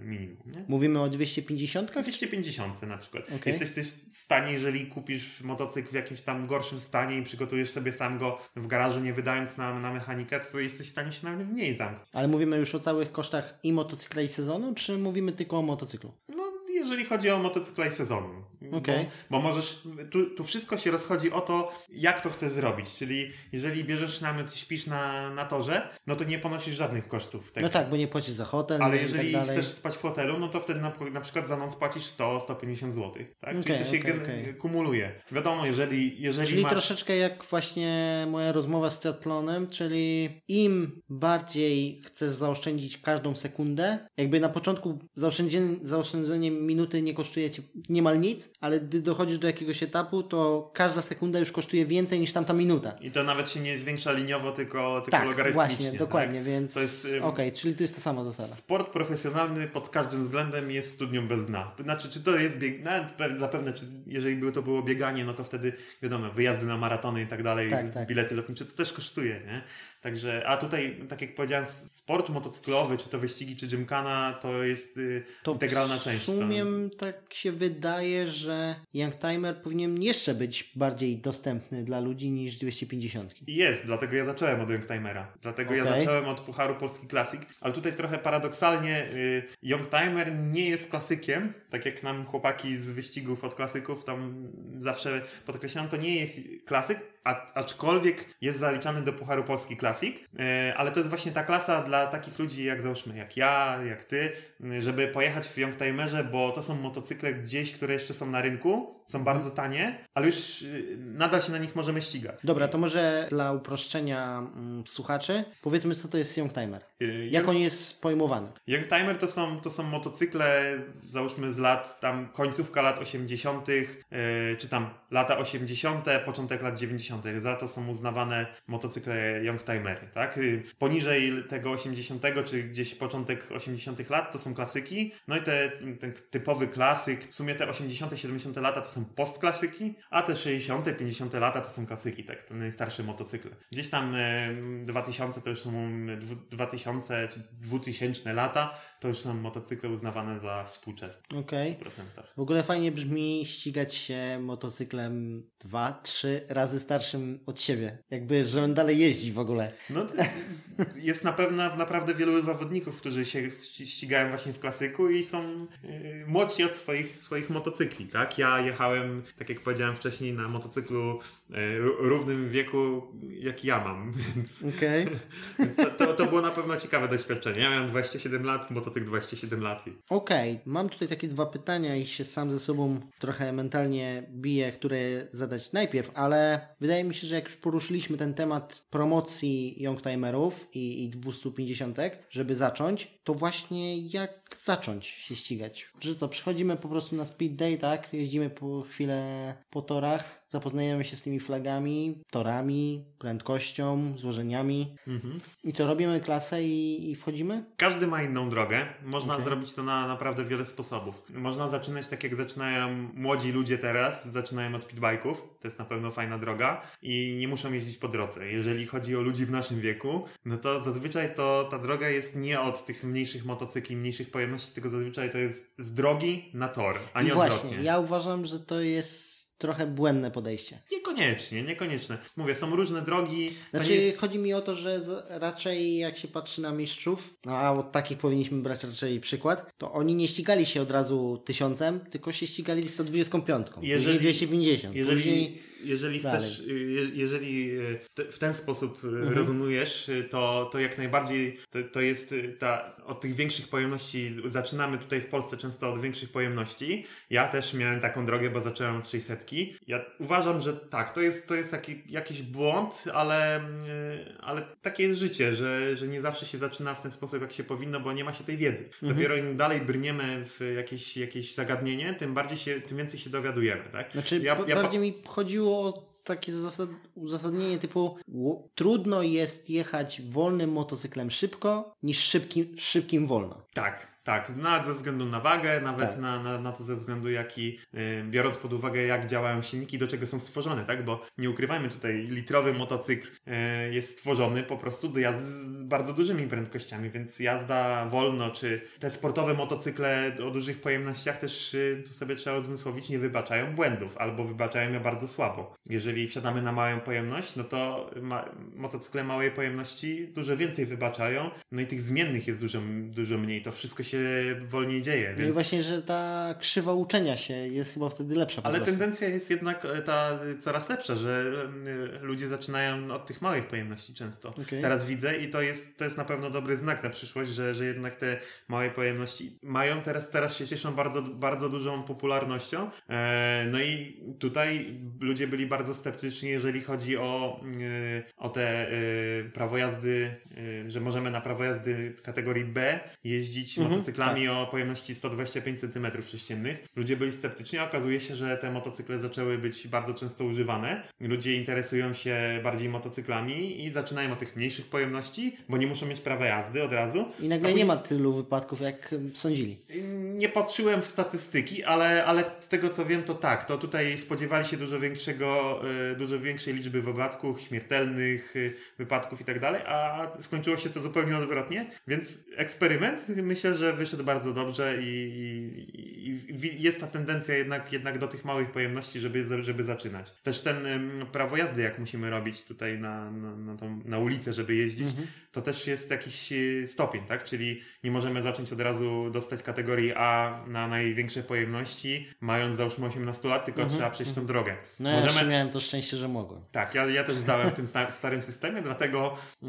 minimum, nie? Mówimy o 250? 250 na przykład. Okej. Jesteś też w stanie, jeżeli kupisz motocykl w jakimś tam gorszym stanie i przygotujesz sobie sam go w garażu, nie wydając na, na mechanikę, to jesteś w stanie się nawet mniej zamknąć. Ale mówimy już o całych kosztach i motocykla i sezonu, czy mówimy tylko o motocyklu? No, jeżeli chodzi o motocykla i sezonu. Okej. Bo, bo możesz, tu, tu wszystko się rozchodzi o to, jak to chcesz zrobić. Czyli jeżeli bierzesz nawet, śpisz na, na torze, no to nie ponosisz żadnych kosztów. tego. No tak, bo nie płacisz za hotel Ale i jeżeli tak chcesz spać w hotelu, no to wtedy na, na przykład za noc płacisz 100-150 zł. Tak? Czyli Okej, to się okej. kumuluje. Wiadomo, jeżeli, jeżeli Czyli masz... troszeczkę jak właśnie moja rozmowa z triatlonem, czyli im bardziej chcesz zaoszczędzić każdą sekundę, jakby na początku zaoszczędzenie, zaoszczędzenie minuty nie kosztuje cię niemal nic, ale gdy dochodzisz do jakiegoś etapu, to każda sekunda już kosztuje więcej niż tamta minuta. I to nawet się nie zwiększa liniowo, tylko, tylko Tak, logarytmicznie. właśnie, tak? dokładnie, więc To jest, okej, czyli to jest ta sama zasada. Sport profesjonalny pod każdym względem jest studnią bez dna. Znaczy, czy to jest bieg, nawet pe- zapewne, czy jeżeli by to było bieganie, no to wtedy wiadomo, wyjazdy na maratony i tak dalej, Tak, tak. bilety lotnicze, to też kosztuje, nie? Także, a tutaj, tak jak powiedziałem, sport motocyklowy, czy to wyścigi, czy gymkana, to jest y, To integralna w część. sumie tak się wydaje, że Youngtimer powinien jeszcze być bardziej dostępny dla ludzi niż 250. I jest, dlatego ja zacząłem od Youngtimera. Dlatego ja Okej. zacząłem od Pucharu Polski Classic, ale tutaj trochę paradoksalnie y, Youngtimer nie jest klasykiem, tak jak nam chłopaki z wyścigów od klasyków tam zawsze podkreślają, to nie jest klasyk, a, aczkolwiek jest zaliczany do Pucharu Polski Classic, y, ale to jest właśnie ta klasa dla takich ludzi jak załóżmy, jak ja, jak ty, y, żeby pojechać w Youngtimerze, bo to są motocykle gdzieś, które jeszcze są na rynku, są bardzo tanie, ale już y, nadal się na nich możemy ścigać. Dobra, to może dla uproszczenia mm, słuchaczy, powiedzmy co to jest Youngtimer. Y, Jak on jest pojmowany? Youngtimer to są, to są motocykle, załóżmy z lat, tam końcówka lat 80., yy, czy tam lata 80., początek lat 90. Za to są uznawane motocykle Youngtimery, tak? Yy, poniżej tego 80., czy gdzieś początek 80. lat to są klasyki, no i te, ten typowy klasyk, w sumie te 80., 70. lata to są postklasyki, a te 60., 50. lata to są klasyki, tak? Te najstarsze motocykle. Gdzieś tam yy, 2000 to już są yy, dwu- 2000 czy 2000 lata, to już są motocykle uznawane za współczesne Okej. w procentach. W ogóle fajnie brzmi ścigać się motocyklem dwa, trzy razy starszym od siebie. Jakby, że on dalej jeździ w ogóle. No, jest na pewno naprawdę wielu zawodników, którzy się ści- ścigają właśnie w klasyku i są yy, młodsi od swoich, swoich motocykli, tak? Ja jechałem, tak jak powiedziałem wcześniej, na motocyklu równym wieku, jak ja mam, więc, Okej. więc to, to, to było na pewno ciekawe doświadczenie. Ja miałem 27 lat, motocykl 27 lat. Okej, mam tutaj takie dwa pytania i się sam ze sobą trochę mentalnie biję, które zadać najpierw, ale wydaje mi się, że jak już poruszyliśmy ten temat promocji Youngtimerów i, i 250, żeby zacząć, to właśnie jak zacząć się ścigać? Że co, przychodzimy po prostu na speed day, tak? Jeździmy po chwilę po torach, zapoznajemy się z tymi flagami, torami, prędkością, złożeniami Mhm. i co, robimy klasę i, i wchodzimy? Każdy ma inną drogę. Można Okej. zrobić to na naprawdę wiele sposobów. Można zaczynać tak jak zaczynają młodzi ludzie teraz, zaczynają od pitbike'ów. To jest na pewno fajna droga i nie muszą jeździć po drodze. Jeżeli chodzi o ludzi w naszym wieku, no to zazwyczaj to ta droga jest nie od tych mniejszych motocykli, mniejszych pojemności, tylko zazwyczaj to jest z drogi na tor, a I nie właśnie, odwrotnie. ja uważam, że to jest jest trochę błędne podejście. Niekoniecznie, niekoniecznie. Mówię, są różne drogi. Znaczy, jest... chodzi mi o to, że raczej jak się patrzy na mistrzów, no a od takich powinniśmy brać raczej przykład, to oni nie ścigali się od razu tysiącem, tylko się ścigali 125, jeżeli, Jeżeli- 250. Jeżeli, Później, jeżeli chcesz, je- jeżeli e, w, te, w ten sposób mhm. rozumujesz, e, to, to jak najbardziej to, to jest e, ta, od tych większych pojemności, zaczynamy tutaj w Polsce często od większych pojemności. Ja też miałem taką drogę, bo zacząłem od 600. Ja uważam, że tak, to jest, to jest taki, jakiś błąd, ale, e, ale takie jest życie, że, że nie zawsze się zaczyna w ten sposób, jak się powinno, bo nie ma się tej wiedzy. Mhm. Dopiero im dalej brniemy w jakieś, jakieś zagadnienie, tym bardziej się, tym więcej się dowiadujemy, tak? znaczy Ja- ja bardziej mi chodziło o takie zasad, uzasadnienie typu trudno jest jechać wolnym motocyklem szybko, niż szybkim, szybkim wolno. Tak, tak. Nawet ze względu na wagę, nawet Tak. na, na, na to ze względu, jaki, y, biorąc pod uwagę, jak działają silniki, do czego są stworzone, tak? Bo nie ukrywajmy tutaj, litrowy motocykl y, jest stworzony po prostu do jazdy z bardzo dużymi prędkościami, więc jazda wolno, czy te sportowe motocykle o dużych pojemnościach też, y, tu sobie trzeba uzmysłowić, nie wybaczają błędów, albo wybaczają je bardzo słabo. Jeżeli wsiadamy na małą pojemność, no to ma, motocykle małej pojemności dużo więcej wybaczają, no i tych zmiennych jest dużo, dużo mniej. To wszystko się wolniej dzieje. No i Więc... właśnie, że ta krzywa uczenia się jest chyba wtedy lepsza Ale prostu. tendencja jest jednak e, ta coraz lepsza, że e, ludzie zaczynają od tych małych pojemności często. Okej. Teraz widzę i to jest, to jest na pewno dobry znak na przyszłość, że, że jednak te małe pojemności mają teraz, teraz się cieszą bardzo, bardzo dużą popularnością. E, no i tutaj ludzie byli bardzo sceptyczni, jeżeli chodzi o, o te prawo jazdy, że możemy na prawo jazdy kategorii B jeździć Mhm, motocyklami o pojemności 125 cm3. Ludzie byli sceptyczni, a okazuje się, że te motocykle zaczęły być bardzo często używane. Ludzie interesują się bardziej motocyklami i zaczynają od tych mniejszych pojemności, bo nie muszą mieć prawa jazdy od razu. I nagle A nie później- ma tylu wypadków, jak sądzili. Nie patrzyłem w statystyki, ale, ale z tego co wiem, to tak. To tutaj spodziewali się dużo większego, y, dużo większej liczby wypadków, śmiertelnych y, wypadków i tak dalej, a skończyło się to zupełnie odwrotnie. Więc eksperyment myślę, że wyszedł bardzo dobrze i, i, i jest ta tendencja jednak, jednak do tych małych pojemności, żeby, żeby zaczynać. Też ten prawo jazdy, jak musimy robić tutaj na, na, na, tą, na ulicę, żeby jeździć, Mhm. To też jest jakiś y, stopień, tak? Czyli nie możemy zacząć od razu dostać kategorii A na największe pojemności, mając załóżmy 18 lat, tylko Mhm, trzeba przejść tą drogę. No ja jeszcze miałem to szczęście, że mogłem. Tak, ja, ja też zdałem w tym sta- starym systemie, dlatego y,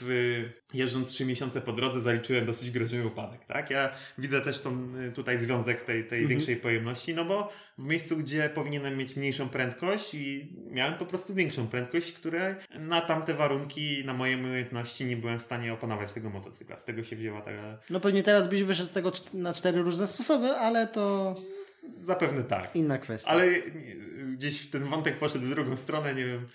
w, jeżdżąc 3 miesiące po drodze zaliczyłem dosyć groźny upadek, tak? Ja widzę też tą, y, tutaj związek tej, tej Mhm. większej pojemności, no bo w miejscu, gdzie powinienem mieć mniejszą prędkość i miałem po prostu większą prędkość, które na tamte warunki, na moje umiejętności nie byłem w stanie opanować tego motocykla. Z tego się wzięła ta... No pewnie teraz byś wyszedł z tego na cztery różne sposoby, ale to Zapewne tak. inna kwestia. Ale gdzieś ten wątek poszedł w drugą stronę, nie wiem.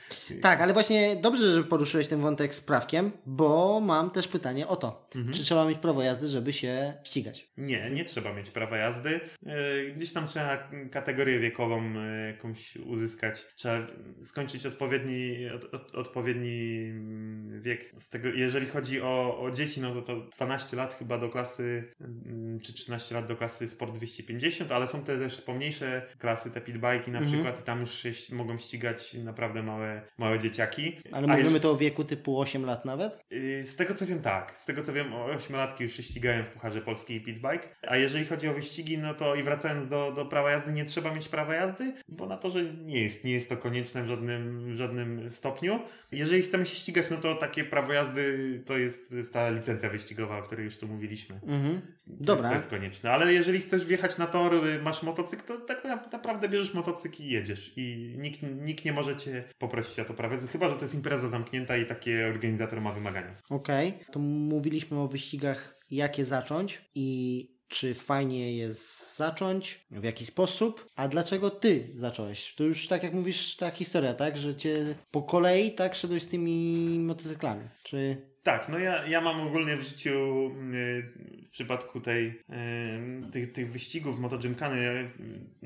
Tak, ale właśnie dobrze, że poruszyłeś ten wątek z prawkiem, bo mam też pytanie o to. Mhm. Czy trzeba mieć prawo jazdy, żeby się ścigać? Nie, nie trzeba mieć prawa jazdy. Yy, Gdzieś tam trzeba kategorię wiekową yy, jakąś uzyskać. Trzeba skończyć odpowiedni, od, od, odpowiedni mm, wiek. Z tego, jeżeli chodzi o, o dzieci, no to, to 12 lat chyba do klasy, mm, czy 13 lat do klasy Sport 250, ale są te też pomniejsze klasy, te pitbajki na Mhm. przykład i tam już się mogą ścigać naprawdę małe, małe dzieciaki. Ale mówimy jeż- to o wieku typu 8 lat nawet? Yy, Z tego co wiem, tak. Z tego co wiem, o ośmiolatki już się ścigają w Pucharze Polski i Pitbike. A jeżeli chodzi o wyścigi, no to i wracając do, do prawa jazdy, nie trzeba mieć prawa jazdy, bo na to, że nie jest, nie jest to konieczne w żadnym, w żadnym stopniu. Jeżeli chcemy się ścigać, no to takie prawo jazdy to jest, to jest ta licencja wyścigowa, o której już tu mówiliśmy. Mhm. To Dobra. Jest, to jest konieczne. Ale jeżeli chcesz wjechać na tor, y, masz motocykl, to tak naprawdę bierzesz motocykl i jedziesz. I nikt, nikt nie może cię poprosić o to jazdy, chyba że to jest impreza zamknięta i takie organizator ma wymagania. Okej, to mówiliśmy o wyścigach, jakie zacząć i czy fajnie jest zacząć, w jaki sposób, a dlaczego ty zacząłeś? To już tak jak mówisz, ta historia, tak? Że cię po kolei tak szedłeś z tymi motocyklami. Czy Tak, no ja, ja mam ogólnie w życiu y, w przypadku tej, y, tych, tych wyścigów MotoGymkany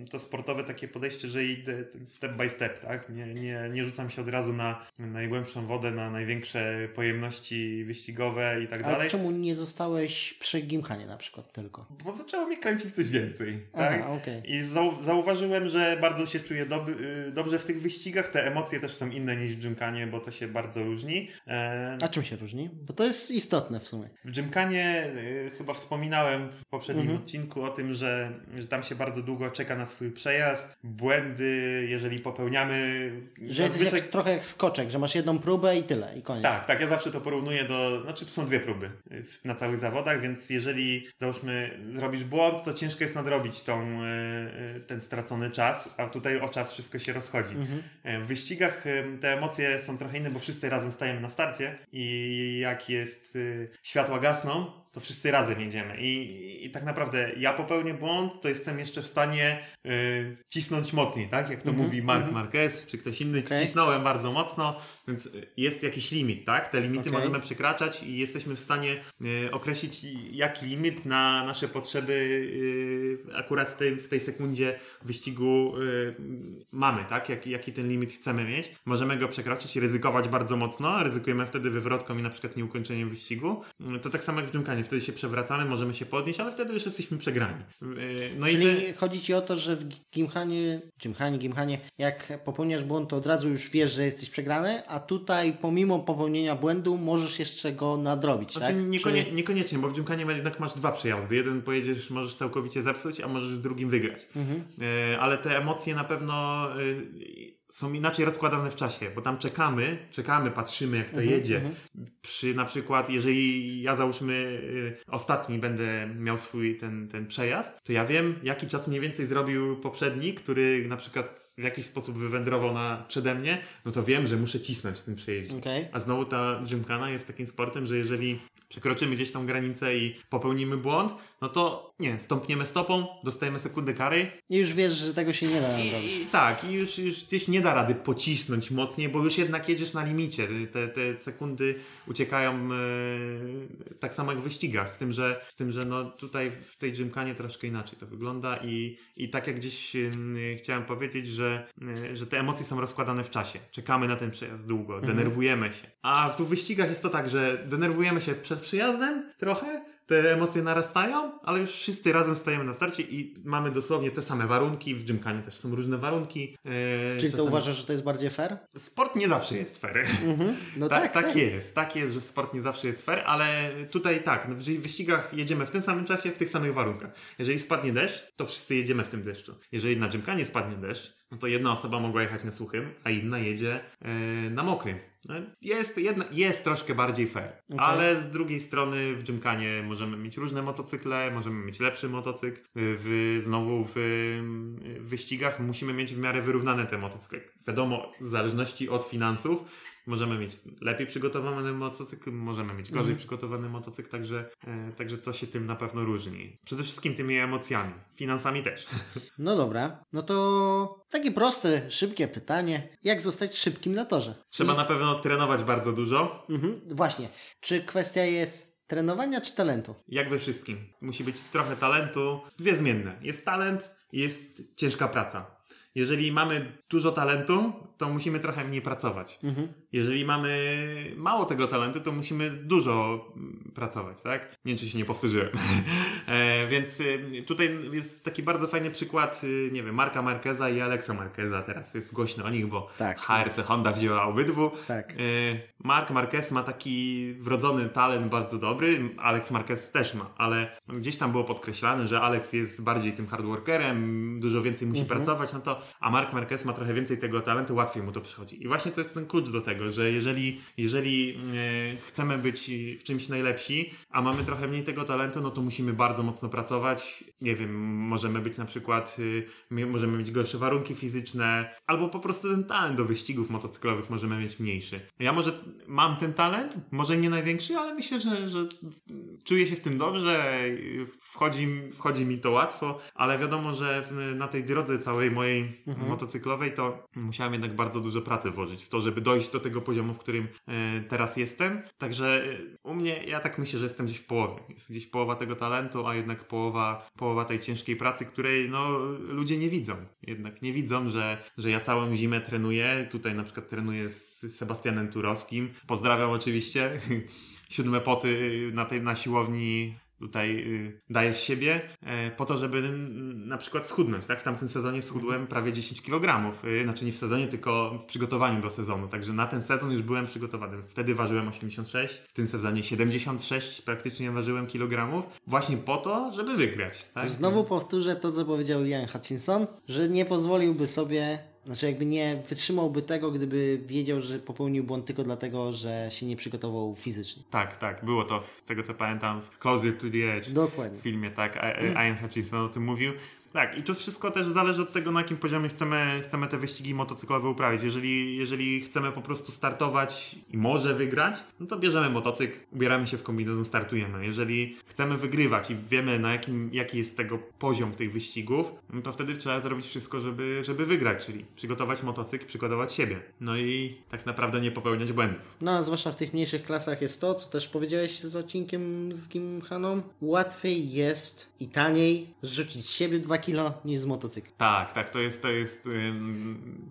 to sportowe takie podejście, że idę step by step, tak? Nie, nie, nie rzucam się od razu na najgłębszą wodę, na największe pojemności wyścigowe i tak Ale dalej. czemu nie zostałeś przy Gimkhanie na przykład tylko? Bo zaczęło mnie kręcić coś więcej. Aha, tak? okej. I zau- zauważyłem, że bardzo się czuję dob- y, dobrze w tych wyścigach. Te emocje też są inne niż w Gymkanie, bo to się bardzo różni. E, A czym się różni? Bo to jest istotne w sumie. w Gymkanie y, chyba wspominałem w poprzednim Mhm. odcinku o tym, że, że tam się bardzo długo czeka na swój przejazd. Błędy, jeżeli popełniamy. Że jesteś jak, trochę jak skoczek, że masz jedną próbę i tyle, i koniec. Tak, tak, ja zawsze to porównuję do, znaczy są dwie próby y, na całych zawodach, więc jeżeli załóżmy zrobisz błąd, to ciężko jest nadrobić tą, y, y, ten stracony czas, a tutaj o czas wszystko się rozchodzi. Mhm. W wyścigach te emocje są trochę inne, bo wszyscy razem stajemy na starcie i jak jest y, światła gasną, to wszyscy razem jedziemy. I, I tak naprawdę ja popełnię błąd, to jestem jeszcze w stanie y, cisnąć mocniej, tak? Jak to Mhm, mówi Mark mhm. Marquez czy ktoś inny. Okej. Cisnąłem bardzo mocno, więc jest jakiś limit, tak? Te limity Okej. możemy przekraczać i jesteśmy w stanie y, określić jaki limit na nasze potrzeby y, akurat w tej, w tej sekundzie wyścigu y, mamy, tak? Jaki, jaki ten limit chcemy mieć. Możemy go przekroczyć i ryzykować bardzo mocno. Ryzykujemy wtedy wywrotką i na przykład nieukończeniem wyścigu. Y, To tak samo jak w Gymkanie. Wtedy się przewracamy, możemy się podnieść, ale wtedy już jesteśmy przegrani. Y, No i Czyli te... chodzi ci o to, że w Gimkhanie, Gymkhanie, Gimkhanie, jak popełniasz błąd, to od razu już wiesz, że jesteś przegrany, a tutaj pomimo popełnienia błędu możesz jeszcze go nadrobić, Znaczy, tak? niekonie, niekoniecznie, bo w Gymkanie jednak masz dwa przejazdy. Jeden pojedziesz, możesz całkowicie zepsuć, a możesz w drugim wygrać. Mhm. E, ale te emocje na pewno e, są inaczej rozkładane w czasie, bo tam czekamy, czekamy, patrzymy jak to Mhm, jedzie. mhm. Przy na przykład, jeżeli ja załóżmy e, ostatni będę miał swój ten, ten przejazd, to ja wiem jaki czas mniej więcej zrobił poprzedni, który na przykład w jakiś sposób wywędrował na, przede mnie, no to wiem, że muszę cisnąć w tym przejeździe. Okej. A znowu ta gymkana jest takim sportem, że jeżeli przekroczymy gdzieś tą granicę i popełnimy błąd, no to nie, stąpniemy stopą, dostajemy sekundę kary I już wiesz, że tego się nie da i, i tak, i już, już gdzieś nie da rady pocisnąć mocniej, bo już jednak jedziesz na limicie. Te, te sekundy uciekają e, tak samo jak w wyścigach, z tym, że, z tym, że no tutaj w tej gymkanie troszkę inaczej to wygląda i, i tak jak gdzieś chciałem powiedzieć, że, e, że te emocje są rozkładane w czasie. Czekamy na ten przejazd długo, denerwujemy się. A w tu wyścigach jest to tak, że denerwujemy się przed przyjazdem trochę, te emocje narastają, ale już wszyscy razem stajemy na starcie i mamy dosłownie te same warunki. W gymkanie też są różne warunki. e, Czyli to uważasz, że to jest bardziej fair? Sport nie zawsze jest fair. Mhm. No tak, tak, tak, jest. Tak jest, że sport nie zawsze jest fair, ale tutaj tak, no w wyścigach jedziemy w tym samym czasie, w tych samych warunkach. Jeżeli spadnie deszcz, to wszyscy jedziemy w tym deszczu. Jeżeli na gymkanie spadnie deszcz, no to jedna osoba mogła jechać na suchym, a inna jedzie e, na mokrym. No, Jest, jedna, jest troszkę bardziej fair, Okej. ale z drugiej strony w gymkanie możemy mieć różne motocykle, możemy mieć lepszy motocykl. W, znowu w, w wyścigach musimy mieć w miarę wyrównane te motocykle. Wiadomo, w zależności od finansów możemy mieć lepiej przygotowany motocykl, możemy mieć gorzej Mhm. przygotowany motocykl, także, e, także to się tym na pewno różni. Przede wszystkim tymi emocjami, finansami też. No dobra, no to takie proste, szybkie pytanie. Jak zostać szybkim na torze? Trzeba I- na pewno trenować bardzo dużo, Mhm. Właśnie. Czy kwestia jest trenowania czy talentu? jak we wszystkim. Musi być trochę talentu, dwie zmienne. Jest talent i jest ciężka praca. Jeżeli mamy dużo talentu, to musimy trochę mniej pracować. Mhm. Jeżeli mamy mało tego talentu, to musimy dużo mm, pracować, tak? Nie wiem, czy się nie powtórzyłem. e, więc y, tutaj jest taki bardzo fajny przykład, y, nie wiem, Marka Marqueza i Alexa Marqueza. Teraz jest głośno o nich, bo Tak. HRC Honda wzięła obydwu. Tak. E, Mark Marquez ma taki wrodzony talent bardzo dobry, Alex Marquez też ma, ale gdzieś tam było podkreślane, że Alex jest bardziej tym hardworkerem, dużo więcej musi Mhm. pracować, no to, a Mark Marquez ma trochę więcej tego talentu, łatwiej mu to przychodzi. I właśnie to jest ten klucz do tego, że jeżeli, jeżeli e, chcemy być w czymś najlepsi, a mamy trochę mniej tego talentu, no to musimy bardzo mocno pracować. Nie wiem, możemy być na przykład, y, my- możemy mieć gorsze warunki fizyczne, albo po prostu ten talent do wyścigów motocyklowych możemy mieć mniejszy. Ja może mam ten talent, może nie największy, ale myślę, że, że czuję się w tym dobrze, wchodzi, wchodzi mi to łatwo, ale wiadomo, że na tej drodze całej mojej Mhm. motocyklowej to musiałem jednak bardzo dużo pracy włożyć w to, żeby dojść do tego poziomu, w którym e, teraz jestem. Także e, u mnie, ja tak myślę, że jestem gdzieś w połowie. Jest gdzieś połowa tego talentu, a jednak połowa, połowa tej ciężkiej pracy, której no, ludzie nie widzą. Jednak nie widzą, że, że ja całą zimę trenuję. Tutaj na przykład trenuję z Sebastianem Turowskim. Pozdrawiam oczywiście. Siódme poty na tej na siłowni tutaj y, daję z siebie e, po to, żeby na przykład schudnąć, tak? W tamtym sezonie schudłem prawie 10 kg, y, znaczy nie w sezonie, tylko w przygotowaniu do sezonu, także na ten sezon już byłem przygotowany. Wtedy ważyłem 86, w tym sezonie 76 praktycznie ważyłem kilogramów, właśnie po to, żeby wygrać, tak? Znowu powtórzę to, co powiedział Ian Hutchinson, że nie pozwoliłby sobie, znaczy jakby nie wytrzymałby tego, gdyby wiedział, że popełnił błąd tylko dlatego, że się nie przygotował fizycznie. Tak, tak, było to, z tego co pamiętam, w Closer to the Edge. Dokładnie. w filmie, tak, A- Ian Hutchinson o tym mówił. Tak, i to wszystko też zależy od tego, na jakim poziomie chcemy, chcemy te wyścigi motocyklowe uprawiać. Jeżeli, jeżeli chcemy po prostu startować i może wygrać, no to bierzemy motocykl, ubieramy się w kombinezon, startujemy. Jeżeli chcemy wygrywać i wiemy, na jakim, jaki jest tego poziom tych wyścigów, no to wtedy trzeba zrobić wszystko, żeby, żeby wygrać, czyli przygotować motocykl, przygotować siebie. No i tak naprawdę nie popełniać błędów. No, a zwłaszcza w tych mniejszych klasach jest to, co też powiedziałeś z odcinkiem z Gimhaną. Łatwiej jest i taniej zrzucić siebie 2 kilo niż z motocykla. Tak, tak, to jest, to jest,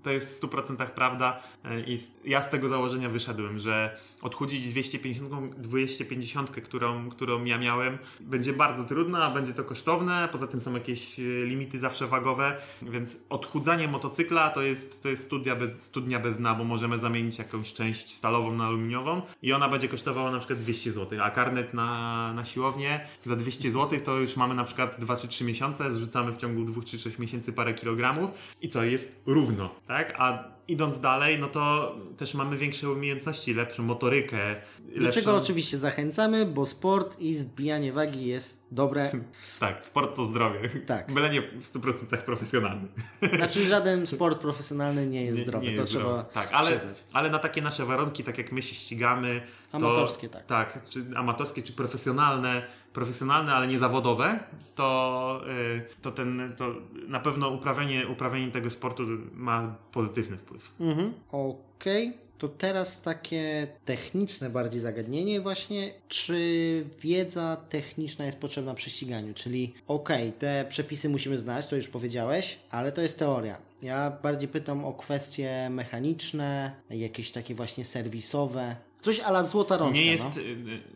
to jest w 100% prawda y, i ja z tego założenia wyszedłem, że odchudzić 250, 250 którą, którą ja miałem, będzie bardzo trudno, a będzie to kosztowne, poza tym są jakieś y, limity zawsze wagowe, więc odchudzanie motocykla to jest, to jest studia bez, studnia bez dna, bo możemy zamienić jakąś część stalową na aluminiową i ona będzie kosztowała na przykład 200 zł, a karnet na, na siłownię za 200 zł to już mamy na przykład 2 czy 3 miesiące, zrzucamy w ciągu 2 czy 3 miesięcy parę kilogramów i co, jest równo, tak? A idąc dalej, no to też mamy większe umiejętności, lepszą motorykę. Do czego oczywiście zachęcamy, bo sport i zbijanie wagi jest dobre. Tak, sport to zdrowie. Tak. Byle nie w 100% profesjonalny. Znaczy żaden sport profesjonalny nie jest zdrowy, to jest trzeba zdrowy. Tak, ale, przyznać. ale na takie nasze warunki, tak jak my się ścigamy. To, Amatorskie, tak. Tak, czy amatorskie, czy profesjonalne, profesjonalne, ale nie zawodowe, to, y, to, ten, to na pewno uprawianie, uprawianie tego sportu ma pozytywny wpływ. Mhm. Okej. To teraz takie techniczne bardziej zagadnienie właśnie, czy wiedza techniczna jest potrzebna przy ściganiu, czyli okej, te przepisy musimy znać, to już powiedziałeś, ale to jest teoria. Ja bardziej pytam o kwestie mechaniczne, jakieś takie właśnie serwisowe, coś ala złota rączka, Nie no. jest, y, y,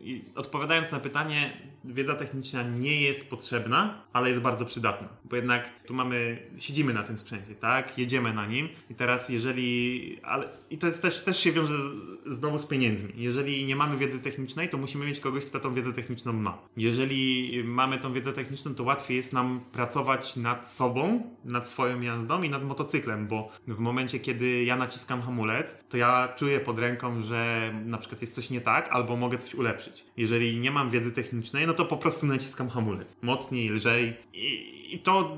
y, odpowiadając na pytanie, wiedza techniczna nie jest potrzebna, ale jest bardzo przydatna. Bo jednak tu mamy, siedzimy na tym sprzęcie, tak? Jedziemy na nim i teraz jeżeli, ale i to jest też, też się wiąże z, znowu z pieniędzmi. Jeżeli nie mamy wiedzy technicznej, to musimy mieć kogoś, kto tą wiedzę techniczną ma. Jeżeli mamy tą wiedzę techniczną, to łatwiej jest nam pracować nad sobą, nad swoją jazdą i nad motocyklem, bo w momencie, kiedy ja naciskam hamulec, to ja czuję pod ręką, że na przykład jest coś nie tak, albo mogę coś ulepszyć. Jeżeli nie mam wiedzy technicznej, no to po prostu naciskam hamulec. Mocniej, lżej i, i to,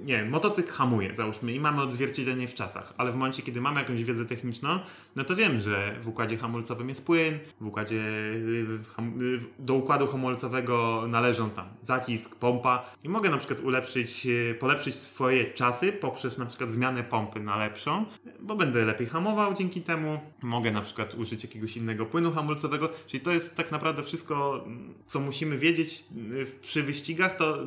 nie motocykl hamuje, załóżmy, i mamy odzwierciedlenie w czasach, ale w momencie, kiedy mamy jakąś wiedzę techniczną, no to wiem, że w układzie hamulcowym jest płyn, w układzie, do układu hamulcowego należą tam zacisk, pompa. I mogę na przykład ulepszyć, y, polepszyć swoje czasy poprzez na przykład zmianę pompy na lepszą, bo będę lepiej hamował dzięki temu, mogę na przykład użyć jakiegoś innego płynu hamulcowego, czyli to jest tak naprawdę wszystko, co musimy wiedzieć y, przy wyścigach, to,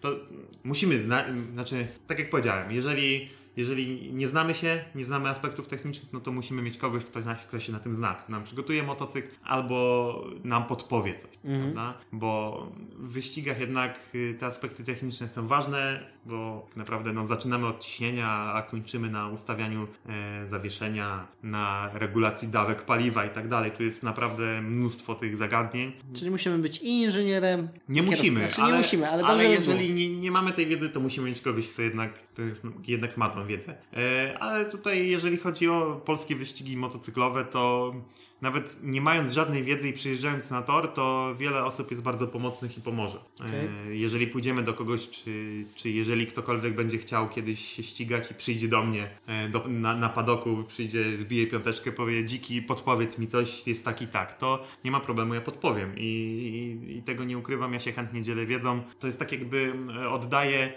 to musimy, zna- znaczy, tak jak powiedziałem, jeżeli jeżeli nie znamy się, nie znamy aspektów technicznych, no to musimy mieć kogoś, kto, na- kto się na tym zna, kto nam przygotuje motocykl albo nam podpowie coś, prawda? Bo w wyścigach jednak y, te aspekty techniczne są ważne, bo tak naprawdę no, zaczynamy od ciśnienia, a kończymy na ustawianiu e, zawieszenia, na regulacji dawek paliwa i tak dalej. Tu jest naprawdę mnóstwo tych zagadnień. Czyli musimy być i inżynierem, Nie i musimy. Znaczy, ale, nie musimy, ale, ale jeżeli nie, nie mamy tej wiedzy, to musimy mieć kogoś, kto jednak, kto jednak ma tą wiedzę. E, ale tutaj, jeżeli chodzi o polskie wyścigi motocyklowe, to nawet nie mając żadnej wiedzy i przyjeżdżając na tor, to wiele osób jest bardzo pomocnych i pomoże. E, jeżeli pójdziemy do kogoś, czy, czy jeżeli ktokolwiek będzie chciał kiedyś się ścigać i przyjdzie do mnie e, do, na, na padoku, przyjdzie, zbije piąteczkę, powie dziki, podpowiedz mi coś, jest tak i tak, to nie ma problemu, ja podpowiem i, i, i tego nie ukrywam, ja się chętnie dzielę wiedzą. To jest tak jakby e, oddaję,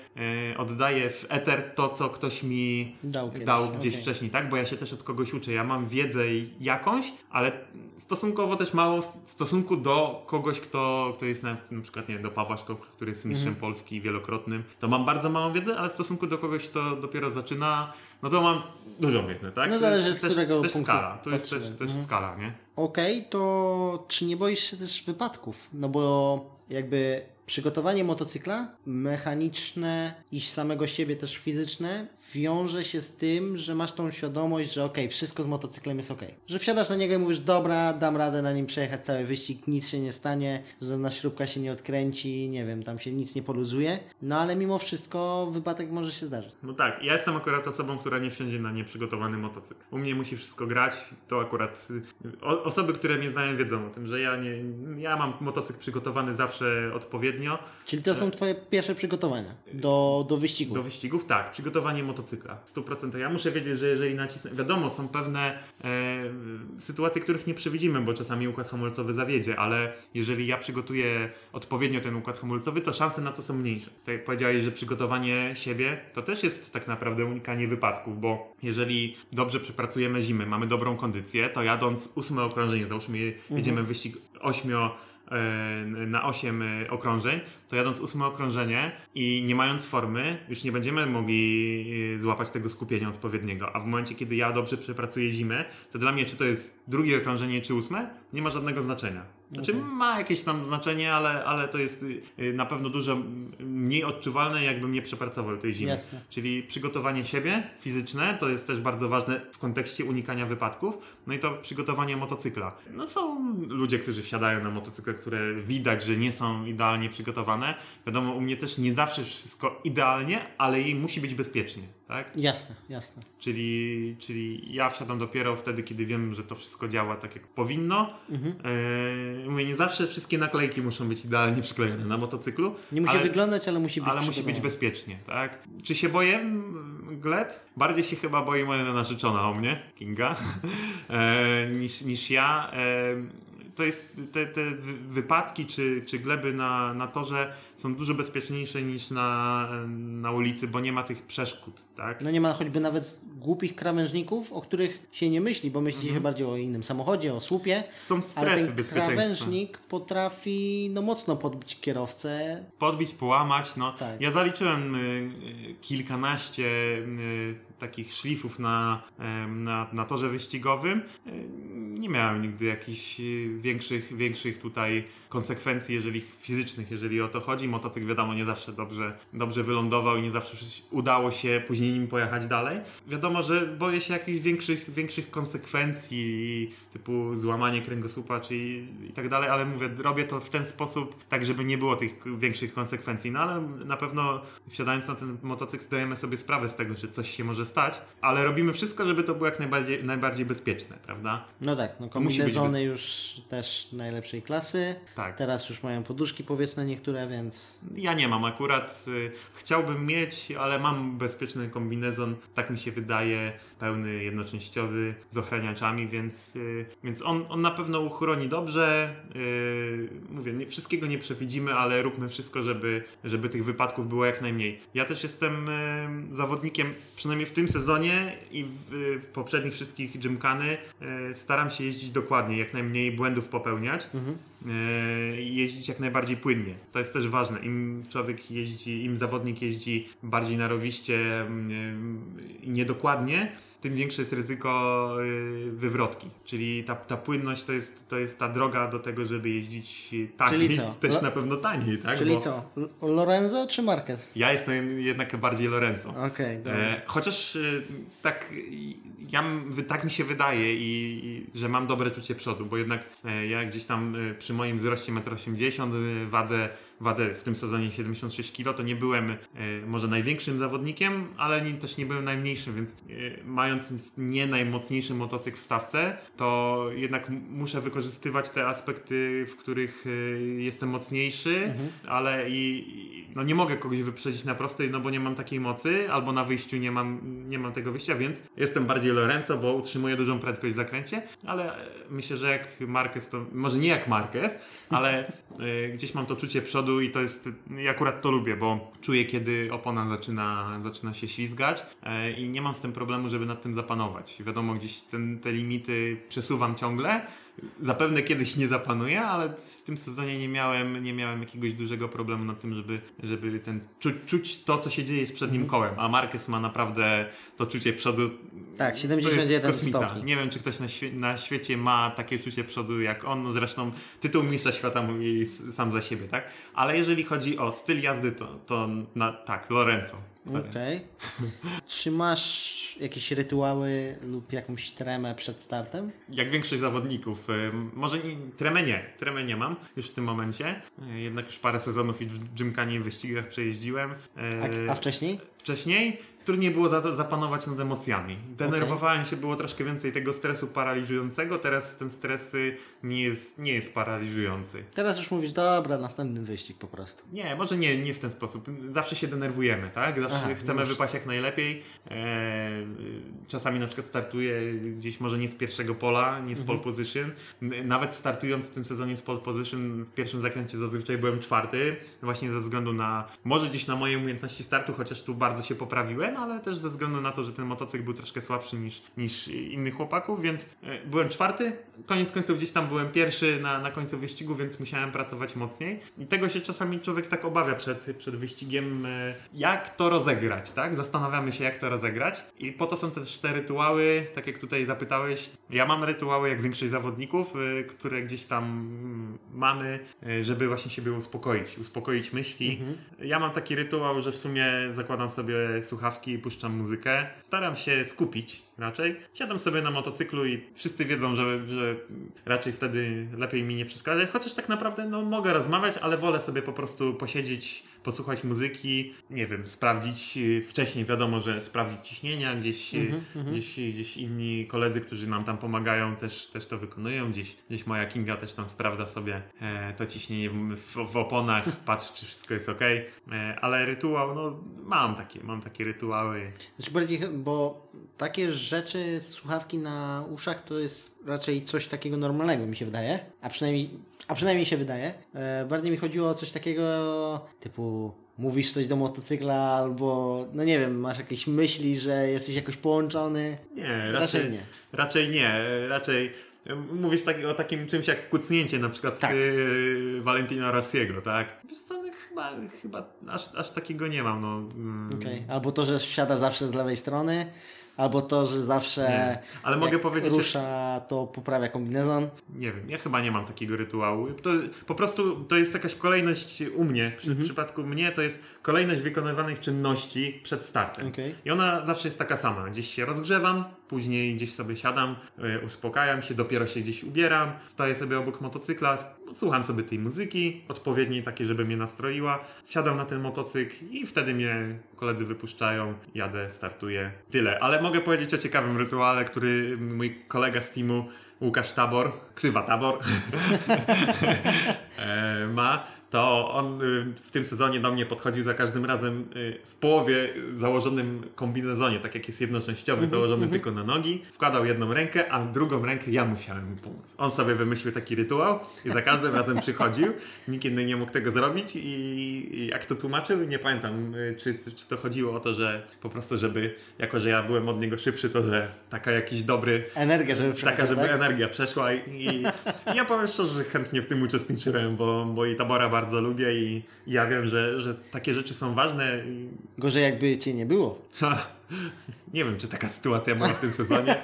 oddaję w eter to, co ktoś mi Dał dał gdzieś okej. wcześniej, tak? Bo ja się też od kogoś uczę. Ja mam wiedzę jakąś, ale stosunkowo też mało w stosunku do kogoś, kto, kto jest na, na przykład, nie wiem, do Pawła który jest mistrzem Mhm. Polski wielokrotnym. To mam bardzo małą wiedzę, ale w stosunku do kogoś, kto dopiero zaczyna, no to mam dużą wiedzę, tak? No zależy, jest z też, którego też punktu skala. To jest też, też Mhm. skala, nie? Okej, to czy nie boisz się też wypadków? No bo jakby przygotowanie motocykla mechaniczne i samego siebie też fizyczne wiąże się z tym, że masz tą świadomość, że okej, wszystko z motocyklem jest okej. Że wsiadasz na niego i mówisz, dobra, dam radę na nim przejechać cały wyścig, nic się nie stanie, żadna śrubka się nie odkręci, nie wiem, tam się nic nie poluzuje, no ale mimo wszystko wypadek może się zdarzyć. No tak, ja jestem akurat osobą, która nie wsiądzie na nieprzygotowany motocykl. U mnie musi wszystko grać, to akurat o, osoby, które mnie znają wiedzą o tym, że ja nie, ja mam motocykl przygotowany zawsze odpowiednio. Czyli to są twoje pierwsze przygotowania do, do wyścigu. Do wyścigów tak, przygotowanie motocykla. 100%. Ja muszę wiedzieć, że jeżeli nacisnę. Wiadomo, są pewne e, sytuacje, których nie przewidzimy, bo czasami układ hamulcowy zawiedzie, ale jeżeli ja przygotuję odpowiednio ten układ hamulcowy, to szanse na to są mniejsze. Tak jak powiedziałeś, że przygotowanie siebie to też jest tak naprawdę unikanie wypadków, bo jeżeli dobrze przepracujemy zimę, mamy dobrą kondycję, to jadąc ósme okrążenie, załóżmy jedziemy wyścig ośmio na 8 okrążeń, to jadąc ósme okrążenie i nie mając formy, już nie będziemy mogli e, złapać tego skupienia odpowiedniego. A w momencie, kiedy ja dobrze przepracuję zimę, to dla mnie, czy to jest drugie okrążenie, czy ósme, nie ma żadnego znaczenia. Znaczy Okej. ma jakieś tam znaczenie, ale, ale to jest y, na pewno dużo mniej odczuwalne, jakbym nie przepracował tej zimy. Jasne. Czyli przygotowanie siebie fizyczne to jest też bardzo ważne w kontekście unikania wypadków. No i to przygotowanie motocykla. No są ludzie, którzy wsiadają na motocykle, które widać, że nie są idealnie przygotowane. Wiadomo, u mnie też nie zawsze wszystko idealnie, ale jej musi być bezpiecznie. Tak? Jasne, jasne. Czyli, czyli ja wsiadam dopiero wtedy, kiedy wiem, że to wszystko działa tak, jak powinno. Mhm. Yy, mówię, nie zawsze wszystkie naklejki muszą być idealnie przyklejone na motocyklu. Nie musi ale, wyglądać, ale musi być ale musi być bezpiecznie, tak? Czy się boję gleb? Bardziej się chyba boi moja narzeczona o mnie, Kinga, e, niż, niż ja. E, to jest te, te wy- wypadki czy, czy gleby na, na torze są dużo bezpieczniejsze niż na, na ulicy, bo nie ma tych przeszkód, tak? No nie ma choćby nawet głupich krawężników, o których się nie myśli, bo myśli się bardziej o innym samochodzie, o słupie, Są ale strefy ten bezpieczeństwa. krawężnik potrafi no mocno podbić kierowcę. podbić, połamać. No. Tak. Ja zaliczyłem y, y, kilkanaście y, takich szlifów na, y, na, na torze wyścigowym. Y, nie miałem nigdy jakichś y, większych, większych tutaj konsekwencji, jeżeli fizycznych, jeżeli o to chodzi. Motocykl wiadomo nie zawsze dobrze, dobrze wylądował i nie zawsze udało się później nim pojechać dalej. Wiadomo, że boję się jakichś większych, większych konsekwencji typu złamanie kręgosłupa czy i, i tak dalej, ale mówię, robię to w ten sposób, tak żeby nie było tych większych konsekwencji. No ale na pewno wsiadając na ten motocykl zdajemy sobie sprawę z tego, że coś się może stać, ale robimy wszystko, żeby to było jak najbardziej, najbardziej bezpieczne, prawda? No tak, no kombinezony już też najlepszej klasy. Tak. Teraz już mają poduszki powietrzne niektóre, więc Ja nie mam akurat. Y, chciałbym mieć, ale mam bezpieczny kombinezon, tak mi się wydaje, pełny jednoczęściowy z ochraniaczami, więc, y, więc on, on na pewno uchroni dobrze. Y, mówię, nie, wszystkiego nie przewidzimy, ale róbmy wszystko, żeby, żeby tych wypadków było jak najmniej. Ja też jestem zawodnikiem, przynajmniej w tym sezonie i w, poprzednich wszystkich gymkany, staram się jeździć dokładnie, jak najmniej błędów popełniać mhm. E, jeździć jak najbardziej płynnie. To jest też ważne. Im człowiek jeździ, im zawodnik jeździ bardziej narowiście mm, i niedokładnie, tym większe jest ryzyko e, wywrotki. Czyli ta, ta płynność to jest, to jest ta droga do tego, żeby jeździć taniej. Czyli co? Też Lo- na pewno taniej, tak? Czyli Bo co? L- Lorenzo czy Marquez? Ja jestem jednak bardziej Lorenzo. Okej, dobra. E, chociaż e, tak, ja, tak mi się wydaje, i, i, że mam dobre czucie przodu, bo jednak e, ja gdzieś tam e, przy moim wzroście 1,80 m, e, wadze, wadze w tym sezonie 76 kg, to nie byłem e, może największym zawodnikiem, ale nie, też nie byłem najmniejszym, więc e, mając nie najmocniejszy motocykl w stawce, to jednak muszę wykorzystywać te aspekty, w których e, jestem mocniejszy, ale i, no nie mogę kogoś wyprzedzić na prostej, no bo nie mam takiej mocy, albo na wyjściu nie mam, nie mam tego wyjścia, więc jestem bardziej Lorenzo, bo utrzymuję dużą prędkość w zakręcie, ale myślę, że jak Marquez to, może nie jak Marquez, ale gdzieś mam to czucie przodu i to jest, ja akurat to lubię, bo czuję kiedy opona zaczyna, zaczyna się ślizgać y, i nie mam z tym problemu, żeby nad tym zapanować. Wiadomo, gdzieś ten, te limity przesuwam ciągle, Zapewne kiedyś nie zapanuję, ale w tym sezonie nie miałem, nie miałem jakiegoś dużego problemu na tym, żeby, żeby ten, czu, czuć to, co się dzieje z przednim mhm. kołem. A Marquez ma naprawdę to czucie przodu. Tak, 71 stopni. Nie wiem, czy ktoś na, świe na świecie ma takie czucie przodu jak on. No zresztą tytuł mistrza świata mówi sam za siebie, tak? Ale jeżeli chodzi o styl jazdy, to, to na, tak, Lorenzo. Okej. Okay. Czy masz jakieś rytuały lub jakąś tremę przed startem? Jak większość zawodników. Może nie, tremę nie. Tremę nie mam już w tym momencie. E, jednak już parę sezonów i w gymkanie i wyścigach przejeździłem. A, a wcześniej? Wcześniej trudniej było za, zapanować nad emocjami. Denerwowałem okay. się, było troszkę więcej tego stresu paraliżującego, teraz ten stres nie jest, nie jest paraliżujący. Teraz już mówisz, dobra, następny wyścig po prostu. Nie, może nie, nie w ten sposób. Zawsze się denerwujemy, tak? Zawsze Aha, chcemy no wypaść jak najlepiej. Eee, czasami na przykład startuję gdzieś może nie z pierwszego pola, nie z mhm. pole position. Nawet startując w tym sezonie z pole position w pierwszym zakręcie zazwyczaj byłem czwarty, właśnie ze względu na, może gdzieś na moje umiejętności startu, chociaż tu bardzo się poprawiłem, ale też ze względu na to, że ten motocykl był troszkę słabszy niż, niż innych chłopaków, więc e, byłem czwarty. Koniec końców gdzieś tam byłem pierwszy na, na końcu wyścigu, więc musiałem pracować mocniej. I tego się czasami człowiek tak obawia przed, przed wyścigiem, e, jak to rozegrać, tak? Zastanawiamy się, jak to rozegrać. I po to są też te rytuały, tak jak tutaj zapytałeś. Ja mam rytuały, jak większość zawodników, e, które gdzieś tam mm, mamy, żeby właśnie siebie uspokoić, uspokoić myśli. Mhm. Ja mam taki rytuał, że w sumie zakładam sobie słuchawki słuchawki, puszczam muzykę. Staram się skupić raczej. Siadam sobie na motocyklu i wszyscy wiedzą, że, że raczej wtedy lepiej mi nie przeszkadzać. Chociaż tak naprawdę no, mogę rozmawiać, ale wolę sobie po prostu posiedzieć posłuchać muzyki, nie wiem, sprawdzić y, wcześniej, wiadomo, że sprawdzić ciśnienia, gdzieś, mm -hmm. gdzieś, gdzieś inni koledzy, którzy nam tam pomagają, też, też to wykonują, gdzieś, gdzieś moja Kinga też tam sprawdza sobie e, to ciśnienie w, w oponach, patrzy, czy wszystko jest ok, e, ale rytuał, no mam takie, mam takie rytuały. Znaczy bardziej, bo takie rzeczy, słuchawki na uszach to jest raczej coś takiego normalnego, mi się wydaje, a przynajmniej, a przynajmniej się wydaje. E, bardziej mi chodziło o coś takiego typu mówisz coś do motocykla albo, no nie wiem, masz jakieś myśli, że jesteś jakoś połączony? Nie, raczej, raczej nie. Raczej nie, raczej mówisz tak, o takim czymś jak kucnięcie na przykład tak. y, Valentina Rossiego, tak? Wiesz co, no chyba, chyba aż, aż takiego nie mam, no. Mm. Okay. Albo to, że wsiada zawsze z lewej strony, albo to, że zawsze ale mogę powiedzieć, rusza, to poprawia kombinezon. Nie wiem, ja chyba nie mam takiego rytuału. To, po prostu to jest jakaś kolejność u mnie. Przy, mhm. W przypadku mnie to jest kolejność wykonywanych czynności przed startem. Okay. I ona zawsze jest taka sama. Gdzieś się rozgrzewam, później gdzieś sobie siadam, yy, uspokajam się, dopiero się gdzieś ubieram, staję sobie obok motocykla, słucham sobie tej muzyki, odpowiedniej takiej, żeby mnie nastroiła, wsiadam na ten motocykl i wtedy mnie koledzy wypuszczają, jadę, startuję. Tyle. Ale mogę powiedzieć o ciekawym rytuale, który mój kolega z teamu Łukasz Tabor, ksywa Tabor, e, ma to on y, w tym sezonie do mnie podchodził za każdym razem y, w połowie założonym kombinezonie, tak jak jest jednoczęściowy, -hmm, założony mm -hmm. tylko na nogi. Wkładał jedną rękę, a drugą rękę ja musiałem mu pomóc. On sobie wymyślił taki rytuał i za każdym razem przychodził. Nikt inny nie mógł tego zrobić i, i jak to tłumaczył, nie pamiętam, y, czy, czy, czy, to chodziło o to, że po prostu, żeby, jako że ja byłem od niego szybszy, to że taka jakiś dobry... Energia, żeby przeszła, Taka, żeby tak? energia przeszła i, i, i ja powiem szczerze, że chętnie w tym uczestniczyłem, bo, bo i Tabora bardzo bardzo lubię i ja wiem, że, że takie rzeczy są ważne. Gorzej jakby cię nie było. nie wiem, czy taka sytuacja była w tym sezonie,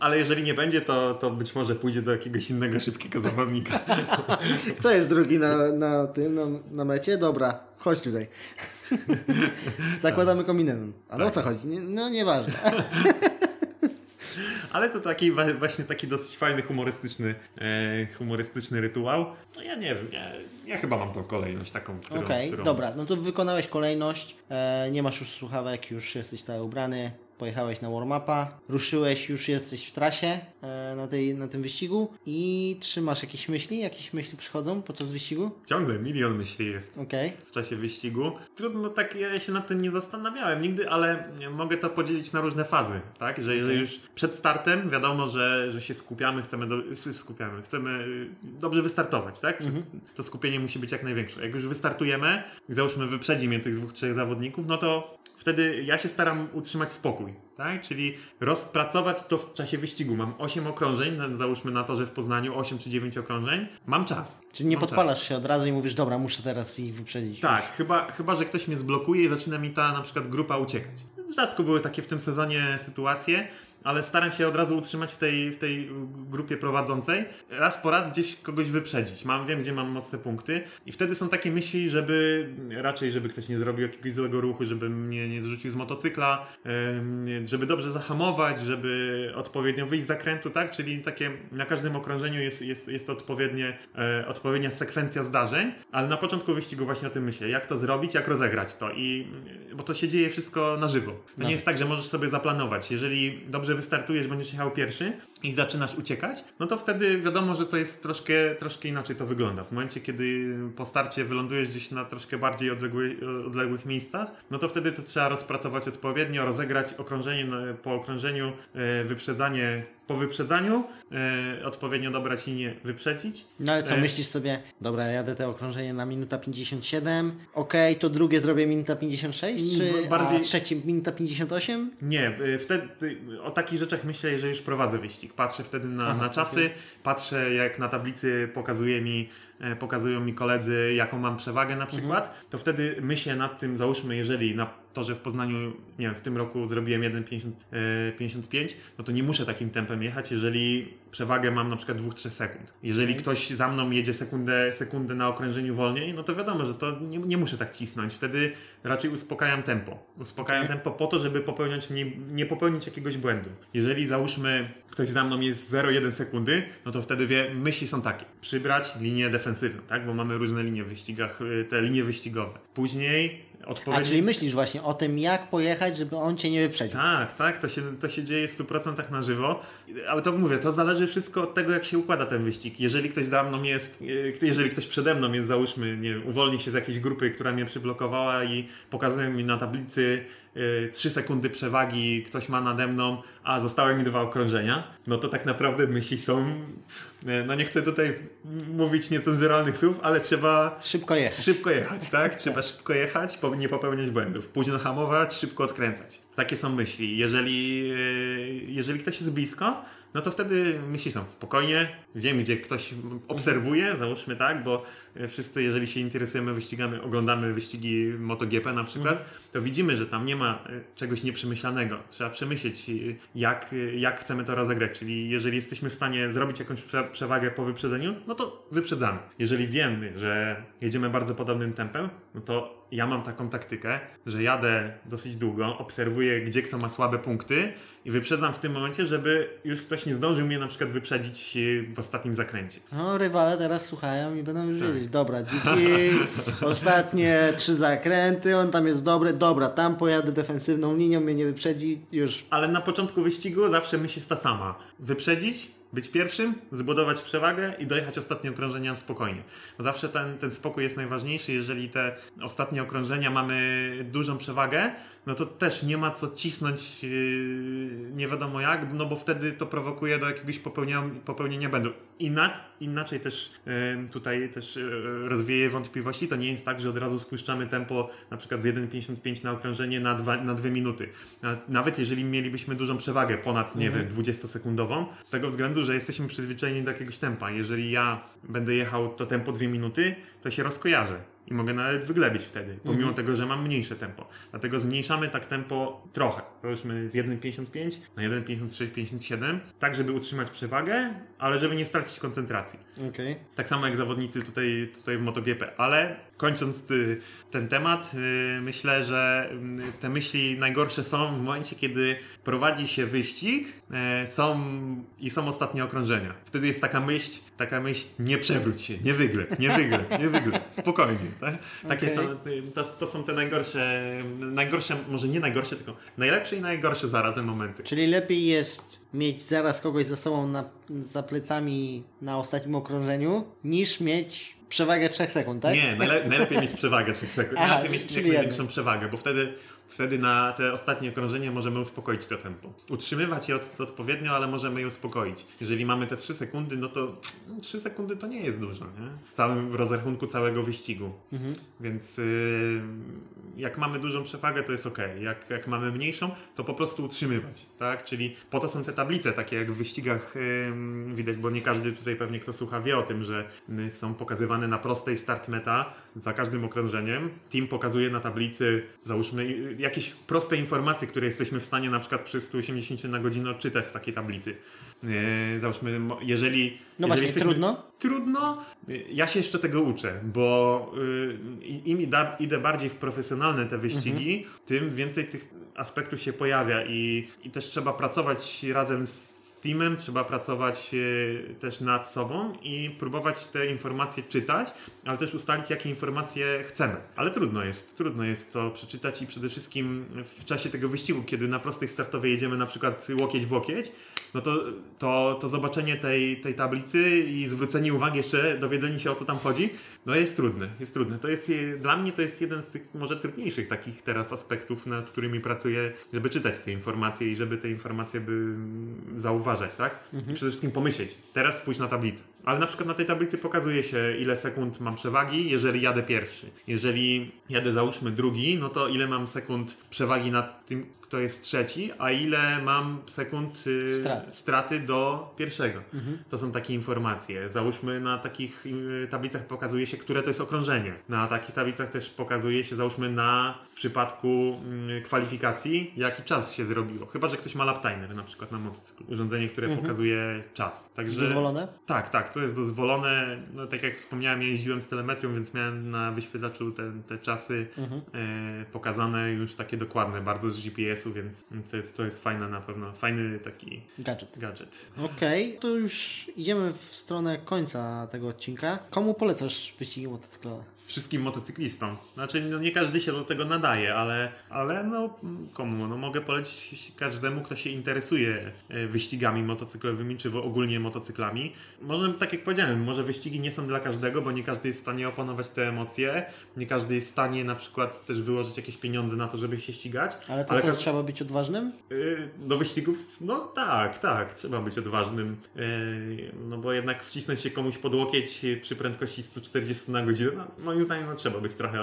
ale jeżeli nie będzie, to, to być może pójdzie do jakiegoś innego szybkiego zawodnika. Kto jest drugi na, na tym, na, na mecie? Dobra, chodź tutaj. Zakładamy kombinezon. Ale tak. o co chodzi? No nieważne. Ale to taki właśnie taki dosyć fajny, humorystyczny, e, humorystyczny rytuał. No ja nie wiem, ja, ja chyba mam tą kolejność taką, którą... Okej, okay, dobra, no to wykonałeś kolejność, e, nie masz już słuchawek, już jesteś cały ubrany, pojechałeś na warm-upa, ruszyłeś, już jesteś w trasie. E, na, tej, na tym wyścigu i trzymasz jakieś myśli? Jakieś myśli przychodzą podczas wyścigu? Ciągle milion myśli jest Okej. w czasie wyścigu. Trudno tak, ja się nad tym nie zastanawiałem nigdy, ale mogę to podzielić na różne fazy, tak? Że jeżeli już przed startem wiadomo, że, że się skupiamy, chcemy, do, skupiamy, chcemy y, dobrze wystartować, tak? Przed- To skupienie musi być jak największe. Jak już wystartujemy i załóżmy wyprzedzi mnie tych dwóch, trzech zawodników, no to wtedy ja się staram utrzymać spokój, tak? Czyli rozpracować to w czasie wyścigu. Mam 8 okrążeń, załóżmy na to, że w Poznaniu 8 czy 9 okrążeń. Mam czas. Czyli nie Mam czas. podpalasz się od razu i mówisz, dobra, muszę teraz ich wyprzedzić. Tak, Już. chyba, chyba, że ktoś mnie zblokuje i zaczyna mi ta na przykład grupa uciekać. Rzadko były takie w tym sezonie sytuacje, ale staram się od razu utrzymać w tej, w tej grupie prowadzącej. Raz po raz gdzieś kogoś wyprzedzić. Mam, wiem, gdzie mam mocne punkty i wtedy są takie myśli, żeby raczej, żeby ktoś nie zrobił jakiegoś złego ruchu, żeby mnie nie zrzucił z motocykla, żeby dobrze zahamować, żeby odpowiednio wyjść z zakrętu, tak? Czyli takie na każdym okrążeniu jest, jest, jest odpowiednie, e, odpowiednia sekwencja zdarzeń, ale na początku wyścigu właśnie o tym myślę, jak to zrobić, jak rozegrać to i bo to się dzieje wszystko na żywo. To nie jest tak, że możesz sobie zaplanować. Jeżeli dobrze wystartujesz, będziesz jechał pierwszy i zaczynasz uciekać, no to wtedy wiadomo, że to jest troszkę, troszkę inaczej to wygląda. W momencie, kiedy po starcie wylądujesz gdzieś na troszkę bardziej odległych, odległych miejscach, no to wtedy to trzeba rozpracować odpowiednio, rozegrać okrążenie na- po okrążeniu, e, wyprzedzanie po wyprzedzaniu, e, odpowiednio dobrać linię, wyprzedzić. No ale co, E, myślisz sobie, dobra, jadę te okrążenie na minuta 57, okej, to drugie zrobię minuta 56, czy Mm, bardziej- a trzecie minuta 58? Nie, y, wtedy o takich rzeczach myślę, jeżeli już prowadzę wyścig. Patrzę wtedy na, Aha, na czasy, patrzę jak na tablicy pokazuje mi, e, pokazują mi koledzy, jaką mam przewagę na przykład, to wtedy myślę nad tym, załóżmy, jeżeli na torze w Poznaniu, nie wiem, w tym roku zrobiłem 1,55, no to nie muszę takim tempem jechać, jeżeli przewagę mam na przykład 2-3 sekund. Jeżeli Okej. ktoś za mną jedzie sekundę, sekundę na okrężeniu wolniej, no to wiadomo, że to nie, nie muszę tak cisnąć. Wtedy raczej uspokajam tempo. Uspokajam Okej. tempo po to, żeby popełniać nie, nie popełnić jakiegoś błędu. Jeżeli załóżmy ktoś za mną jest 0,1 sekundy, no to wtedy wie, myśli są takie. Przybrać linię defensywną, tak? Bo mamy różne linie w wyścigach, y, te linie wyścigowe. Później A odpowiednio... czyli myślisz właśnie o tym, jak pojechać, żeby on cię nie wyprzedził. Tak, tak, to się, to się dzieje w 100% na żywo, ale to mówię, to zależy wszystko od tego, jak się układa ten wyścig. Jeżeli ktoś za mną jest, e, jeżeli ktoś przede mną jest, załóżmy, nie wiem, uwolni się z jakiejś grupy, która mnie przyblokowała i pokazuje mi na tablicy 3 sekundy przewagi, ktoś ma nade mną, a zostały mi dwa okrążenia, no to tak naprawdę myśli są, e, no nie chcę tutaj mówić niecenzuralnych słów, ale trzeba Szybko jechać. Szybko jechać, tak? Trzeba szybko jechać, nie popełniać błędów. Późno hamować, szybko odkręcać. Takie są myśli. Jeżeli, e, jeżeli ktoś jest blisko, no to wtedy myśli są spokojnie, wiem gdzie ktoś obserwuje, załóżmy tak, bo wszyscy jeżeli się interesujemy wyścigami, oglądamy wyścigi MotoGP na przykład, to widzimy, że tam nie ma e, czegoś nieprzemyślanego. Trzeba przemyśleć e, jak, e, jak chcemy to rozegrać, czyli jeżeli jesteśmy w stanie zrobić jakąś prze- przewagę po wyprzedzeniu, no to wyprzedzamy. Jeżeli wiemy, że jedziemy bardzo podobnym tempem, no to ja mam taką taktykę, że jadę dosyć długo, obserwuję, gdzie kto ma słabe punkty i wyprzedzam w tym momencie, żeby już ktoś nie zdążył mnie na przykład wyprzedzić e, w ostatnim zakręcie. No, rywale teraz słuchają i będą już Tak. wiedzieć, dobra, dziki, ostatnie trzy zakręty, on tam jest dobry, dobra, tam pojadę defensywną linią, mnie nie wyprzedzi, już. Ale na początku wyścigu zawsze myśl jest ta sama. Wyprzedzić, być pierwszym, zbudować przewagę i dojechać ostatnie okrążenia spokojnie. Zawsze ten, ten spokój jest najważniejszy. Jeżeli te ostatnie okrążenia mamy dużą przewagę, no to też nie ma co cisnąć yy, nie wiadomo jak, no bo wtedy to prowokuje do jakiegoś popełnienia, popełnienia błędu. Inna, inaczej też tutaj też yy, rozwieję wątpliwości. To nie jest tak, że od razu spuszczamy tempo na przykład z 1,55 na okrążenie na 2, na 2 minuty. Na- Nawet jeżeli mielibyśmy dużą przewagę ponad, nie wiem, 20-sekundową, z tego względu, że jesteśmy przyzwyczajeni do jakiegoś tempa. Jeżeli ja będę jechał to tempo 2 minuty, to się rozkojarzę. I mogę nawet wyglebić wtedy, pomimo tego, że mam mniejsze tempo. Dlatego zmniejszamy tak tempo trochę. Powiedzmy z 1,55 na 1,56-57, tak żeby utrzymać przewagę, ale żeby nie stracić koncentracji. Okej. Tak samo jak zawodnicy tutaj, tutaj w MotoGP. Ale kończąc ty, ten temat, yy, myślę, że yy, te myśli najgorsze są w momencie, kiedy prowadzi się wyścig yy, są, i są ostatnie okrążenia. Wtedy jest taka myśl, taka myśl, nie przewróć się, nie wygrę, nie wygrę, nie wygrę. Spokojnie. Tak? Takie Okej. są, yy, to, to są te najgorsze, najgorsze, może nie najgorsze, tylko najlepsze i najgorsze zarazem momenty. Czyli lepiej jest mieć zaraz kogoś za sobą na, za plecami na ostatnim okrążeniu, niż mieć przewagę 3 sekund, tak? Nie, najle najlepiej mieć przewagę 3 sekund. Aha, najlepiej mieć największą przewagę, bo wtedy, wtedy na te ostatnie okrążenie możemy uspokoić to tempo. Utrzymywać je od, odpowiednio, ale możemy je uspokoić. Jeżeli mamy te 3 sekundy, no to 3 sekundy to nie jest dużo, nie? W całym rozrachunku całego wyścigu. Mhm. Więc yy, jak mamy dużą przewagę, to jest ok. Jak, jak mamy mniejszą, to po prostu utrzymywać, tak? Czyli po to są te tablice, takie jak w wyścigach yy, widać, bo nie każdy tutaj pewnie kto słucha wie o tym, że yy, są pokazywane na prostej start meta za każdym okrążeniem. Team pokazuje na tablicy, załóżmy, yy, jakieś proste informacje, które jesteśmy w stanie na przykład przy 180 na godzinę odczytać z takiej tablicy. Yy, załóżmy, jeżeli... No jeżeli właśnie, jesteśmy- trudno? Trudno. Ja się jeszcze tego uczę, bo y, im ida- idę bardziej w profesjonalne te wyścigi, tym więcej tych aspektów się pojawia i, i też trzeba pracować razem z teamem, trzeba pracować y, też nad sobą i próbować te informacje czytać, ale też ustalić, jakie informacje chcemy. Ale trudno jest, trudno jest to przeczytać i przede wszystkim w czasie tego wyścigu, kiedy na prostej startowej jedziemy na przykład łokieć w łokieć, no to, to, to zobaczenie tej, tej tablicy i zwrócenie uwagi jeszcze, dowiedzenie się o co tam chodzi, no jest trudne, jest trudne. To jest, e, dla mnie to jest jeden z tych może trudniejszych takich teraz aspektów, nad którymi pracuję, żeby czytać te informacje i żeby te informacje by mm, zauważać, tak? I przede wszystkim pomyśleć, teraz spójrz na tablicę. Ale na przykład na tej tablicy pokazuje się, ile sekund mam przewagi, jeżeli jadę pierwszy. Jeżeli jadę załóżmy drugi, no to ile mam sekund przewagi nad tym, kto jest trzeci, a ile mam sekund y, Straty. straty do pierwszego. To są takie informacje. Załóżmy na takich y, tablicach pokazuje się, które to jest okrążenie. Na takich tablicach też pokazuje się, załóżmy na w przypadku y, kwalifikacji, jaki czas się zrobiło. Chyba, że ktoś ma lap timer na przykład na motocyklu. Urządzenie, które pokazuje czas. Także Dozwolone? tak, tak, to jest dozwolone. No, tak jak wspomniałem, ja jeździłem z telemetrią, więc miałem na wyświetlaczu te, te czasy e, pokazane już takie dokładne, bardzo z Więc to jest, to jest fajne na pewno, fajny taki Gadżet. gadżet. Okej, to już idziemy w stronę końca tego odcinka. Komu polecasz wyścigi motocyklowe? Wszystkim motocyklistom. Znaczy, no nie każdy się do tego nadaje, ale, ale no komu? No mogę polecić każdemu, kto się interesuje e, wyścigami motocyklowymi, czy ogólnie motocyklami. Może, tak jak powiedziałem, może wyścigi nie są dla każdego, bo nie każdy jest w stanie opanować te emocje, nie każdy jest w stanie na przykład też wyłożyć jakieś pieniądze na to, żeby się ścigać. Ale to ale co, każ- trzeba być odważnym? Yy, Do wyścigów, no tak, tak, trzeba być odważnym. Yy, No bo jednak wcisnąć się komuś pod łokieć przy prędkości 140 na godzinę, no, moim zdaniem no, trzeba być trochę,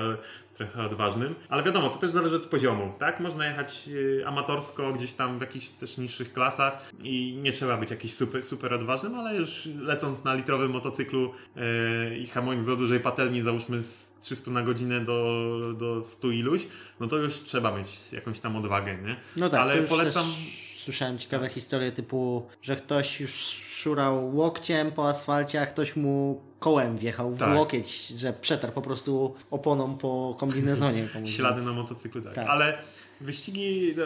trochę odważnym. Ale wiadomo, to też zależy od poziomu, tak? Można jechać yy, amatorsko gdzieś tam w jakichś też niższych klasach i nie trzeba być jakiś super, super odważnym, ale już lecąc na litrowym motocyklu yy, i hamując do dużej patelni, załóżmy z 300 na godzinę do, do 100 iluś, no to już trzeba mieć jakąś tam odwagę, nie? No tak, ale polecam. też słyszałem ciekawe historie typu, że ktoś już szurał łokciem po asfalcie, a ktoś mu kołem wjechał w Tak. łokieć, że przetarł po prostu oponą po kombinezonie. Ślady na motocyklu, tak. Tak. Ale wyścigi, no,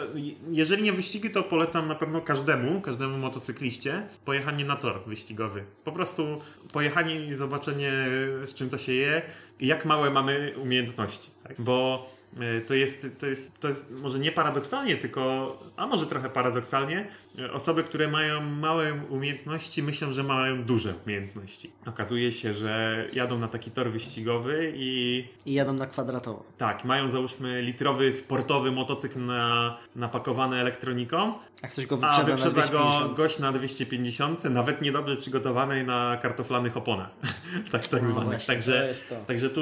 jeżeli nie wyścigi, to polecam na pewno każdemu, każdemu motocykliście pojechanie na tor wyścigowy. Po prostu pojechanie i zobaczenie, z czym to się je i jak małe mamy umiejętności. Tak? Bo to jest, to, jest, to jest może nie paradoksalnie, tylko, a może trochę paradoksalnie, e, osoby, które mają małe umiejętności, myślą, że mają duże umiejętności. Okazuje się, że jadą na taki tor wyścigowy i I jadą na kwadratowo. tak, mają załóżmy litrowy sportowy motocykl na, napakowany elektroniką, A ktoś go a wyprzedza na wyprzedza go 250. gość na 250, nawet niedobrze przygotowanej na kartoflanych oponach. tak, tak No zwanych. właśnie, to Także, jest to. także tu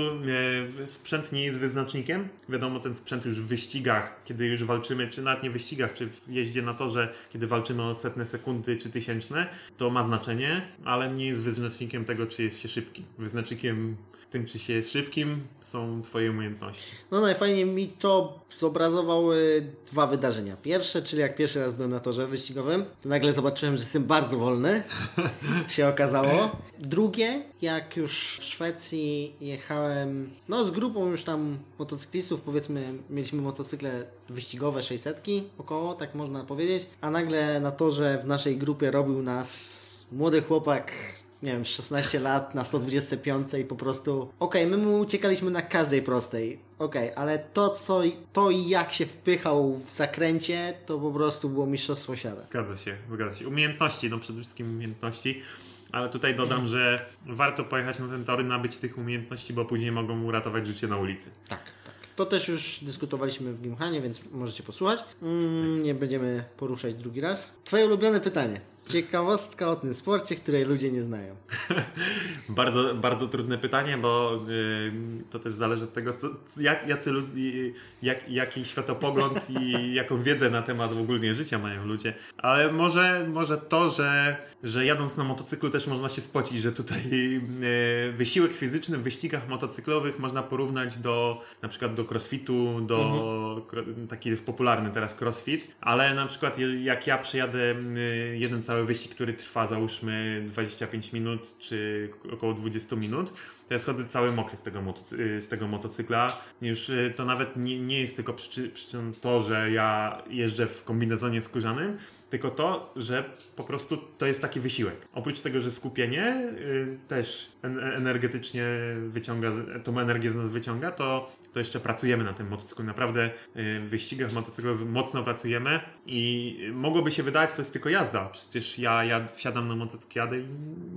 e, sprzęt nie jest wyznacznikiem. Wiadomo, ten sprzęt już w wyścigach, kiedy już walczymy, czy nawet nie w wyścigach, czy w jeździe na torze, kiedy walczymy o setne sekundy czy tysięczne, to ma znaczenie, ale nie jest wyznacznikiem tego, czy jest się szybkim. Wyznacznikiem tym, czy się jest szybkim, są Twoje umiejętności. No najfajniej mi to zobrazowały dwa wydarzenia. Pierwsze, czyli jak pierwszy raz byłem na torze wyścigowym, to nagle zobaczyłem, że jestem bardzo wolny. się okazało. Drugie, jak już w Szwecji jechałem, no z grupą już tam motocyklistów, powiedzmy, mieliśmy motocykle wyścigowe 600 około, tak można powiedzieć, a nagle na torze w naszej grupie robił nas młody chłopak nie wiem, 16 lat na 125 i po prostu, okej, my mu uciekaliśmy na każdej prostej, okej, ale to co, to jak się wpychał w zakręcie, to po prostu było mistrzostwo świata. Zgadza się, zgadza się. Umiejętności, no przede wszystkim umiejętności. Ale tutaj dodam, że warto pojechać na ten tor i nabyć tych umiejętności, bo później mogą uratować życie na ulicy. Tak, tak. To też już dyskutowaliśmy w Gimchanie, więc możecie posłuchać. Mm, nie będziemy poruszać drugi raz. Twoje ulubione pytanie. Ciekawostka o tym sporcie, której ludzie nie znają. bardzo, bardzo trudne pytanie, bo yy, to też zależy od tego, co, jak, jacy, jak, jaki światopogląd i jaką wiedzę na temat ogólnie życia mają ludzie. Ale może, może to, że, że jadąc na motocyklu też można się spocić, że tutaj yy, wysiłek fizyczny w wyścigach motocyklowych można porównać do na przykład do crossfitu, do mhm. taki jest popularny teraz crossfit, ale na przykład jak ja przejadę jeden cały cały wyścig, który trwa załóżmy 25 minut czy około 20 minut, to ja schodzę cały mokry z tego, motocy- z tego motocykla. Już y, to nawet nie, nie jest tylko przyczyną to, że ja jeżdżę w kombinezonie skórzanym, tylko to, że po prostu to jest taki wysiłek. Oprócz tego, że skupienie y, też energetycznie wyciąga, tą energię z nas wyciąga, to, to jeszcze pracujemy na tym motocyklu. Naprawdę y, w wyścigach motocyklowych mocno pracujemy i mogłoby się wydawać, że to jest tylko jazda. Przecież ja, ja wsiadam na motocykl, jadę i...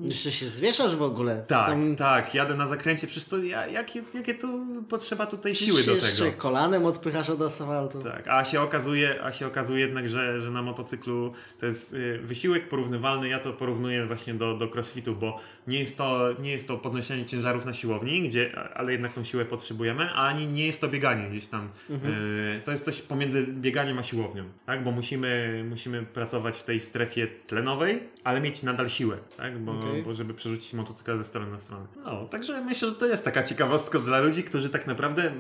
Jeszcze się zwieszasz w ogóle. Tak, Tam... tak, jadę na zakręcie, przecież to ja, jakie, jakie tu potrzeba tutaj siły do tego. Jeszcze kolanem odpychasz od asfaltu. Tak, a się okazuje, a się okazuje jednak, że, że na motocyklu to jest y, wysiłek porównywalny, ja to porównuję właśnie do, do crossfitu, bo nie jest, to, nie jest to podnoszenie ciężarów na siłowni, gdzie, ale jednak tą siłę potrzebujemy, ani nie jest to bieganie gdzieś tam. Mhm. Y, to jest coś pomiędzy bieganiem a siłownią, tak? bo musimy, musimy pracować w tej strefie tlenowej, ale mieć nadal siłę, tak? bo, okay. bo żeby przerzucić motocykl ze strony na stronę. No, także myślę, że to jest taka ciekawostka dla ludzi, którzy tak naprawdę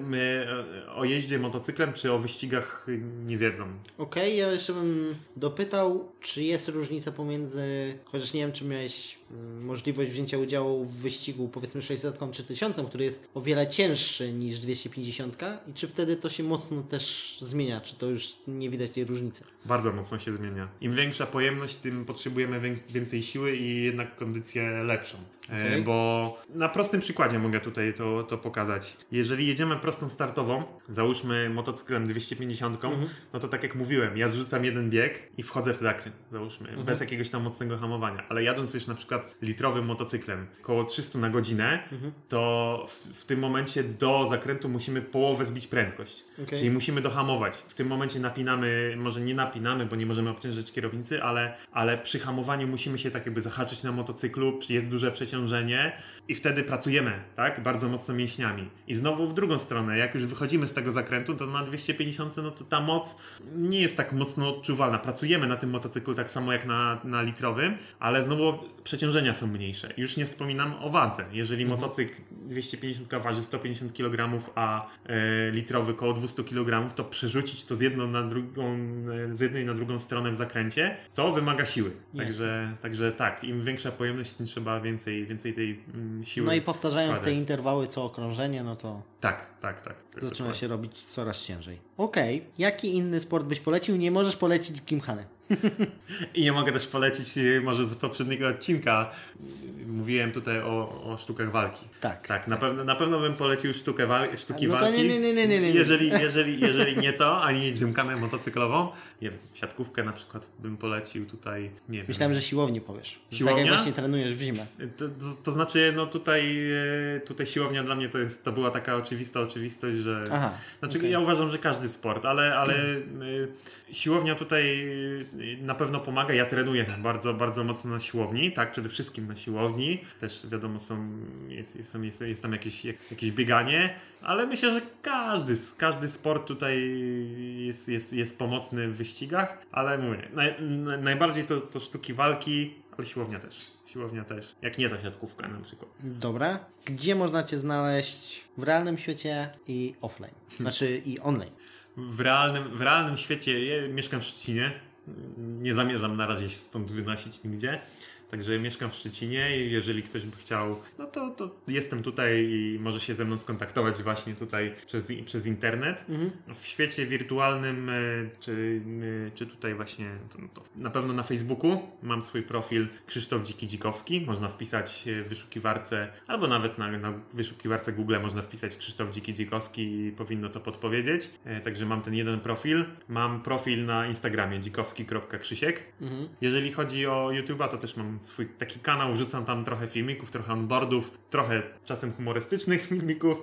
o jeździe motocyklem czy o wyścigach nie wiedzą. Okej, okay, ja jeszcze bym dopytał, czy jest różnica pomiędzy, chociaż nie wiem, czy miałeś możliwość wzięcia udziału w wyścigu powiedzmy 600 czy 1000, który jest o wiele cięższy niż 250 i czy wtedy to się mocno też zmienia, czy to już nie widać tej różnicy? Bardzo mocno się zmienia. Im większa pojemność, tym potrzebujemy więcej siły i jednak kondycję lepszą. E, okay. Bo na prostym przykładzie mogę tutaj to, to pokazać. Jeżeli jedziemy prostą startową, załóżmy motocyklem 250, mhm. no to tak jak mówiłem, ja zrzucam jeden bieg i wchodzę w zakręt, załóżmy, mhm. bez jakiegoś tam mocnego hamowania. Ale jadąc już na przykład litrowym motocyklem około 300 na godzinę, mhm. to w, w, tym momencie do zakrętu musimy połowę zbić prędkość. Okay. Czyli musimy dohamować. W tym momencie napinamy, może nie napinamy, bo nie możemy obciążyć kierownicy, ale, ale przy hamowaniu musimy się tak jakby zahaczyć na motocyklu, jest duże przeciążenie i wtedy pracujemy, tak? Bardzo mocno mięśniami. I znowu w drugą stronę, jak już wychodzimy z tego zakrętu, to na 250 no to ta moc nie jest tak mocno odczuwalna. Pracujemy na tym motocyklu tak samo jak na, na litrowym, ale znowu przeciążenia są mniejsze. Już nie wspominam o wadze. Jeżeli mhm. motocykl 250 waży 150 kg, a e, litrowy około 200 kg, to przerzucić to z jedną na drugą, e, z jednej na drugą stronę w zakręcie, to wymaga siły. Także, także tak, im większa pojemność, tym trzeba więcej, więcej tej mm, siły. No i powtarzając wkładać. te interwały co okrążenie, no to. Tak, tak, tak. tak zaczyna się robić coraz ciężej. Okej, okay. jaki inny sport byś polecił? Nie możesz polecić Kimhany. I nie mogę też polecić y, może z poprzedniego odcinka. Mówiłem tutaj o, o sztukach walki. Tak. Tak, na pewno, na pewno bym polecił sztukę wal sztuki no walki. Nie, nie, nie, nie, nie, Jeżeli, jeżeli, jeżeli nie to, ani gymkanę motocyklową, nie wiem, siatkówkę na przykład bym polecił tutaj, nie wiem. Myślałem, że siłownię powiesz. Siłownia? Tak jak właśnie trenujesz w zimę. To, to, to, znaczy, no tutaj, e, tutaj siłownia dla mnie to, jest, to była taka oczywista oczywistość, że... Aha, znaczy, okay. ja uważam, że każdy sport, ale, ale hmm. siłownia tutaj na pewno pomaga. Ja trenuję bardzo, bardzo mocno na siłowni, tak, przede wszystkim na siłowni. Też wiadomo, są, jest, jest, jest, jest tam jakieś, jakieś bieganie, ale myślę, że każdy, każdy sport tutaj jest, jest, jest pomocny w wyścigach, ale mówię, naj, najbardziej to, to sztuki walki, ale siłownia też. Siłownia też. Jak nie ta siatkówka na przykład. Dobra. Gdzie można Cię znaleźć w realnym świecie i offline? Znaczy i online. W realnym, w realnym świecie ja mieszkam w Szczecinie, nie zamierzam na razie się stąd wynosić nigdzie. Także mieszkam w Szczecinie i jeżeli ktoś by chciał, no to, to jestem tutaj i może się ze mną skontaktować właśnie tutaj przez, przez internet. W świecie wirtualnym, e, czy, e, czy tutaj właśnie, to, no to na pewno na Facebooku mam swój profil Krzysztof Dziki Dzikowski. Można wpisać e, w wyszukiwarce, albo nawet na, na wyszukiwarce Google można wpisać Krzysztof Dziki Dzikowski i powinno to podpowiedzieć. Także mam ten jeden profil. Mam profil na Instagramie dzikowski.krzysiek. Jeżeli chodzi o YouTube'a, to też mam swój taki kanał, wrzucam tam trochę filmików, trochę onboardów, trochę czasem humorystycznych filmików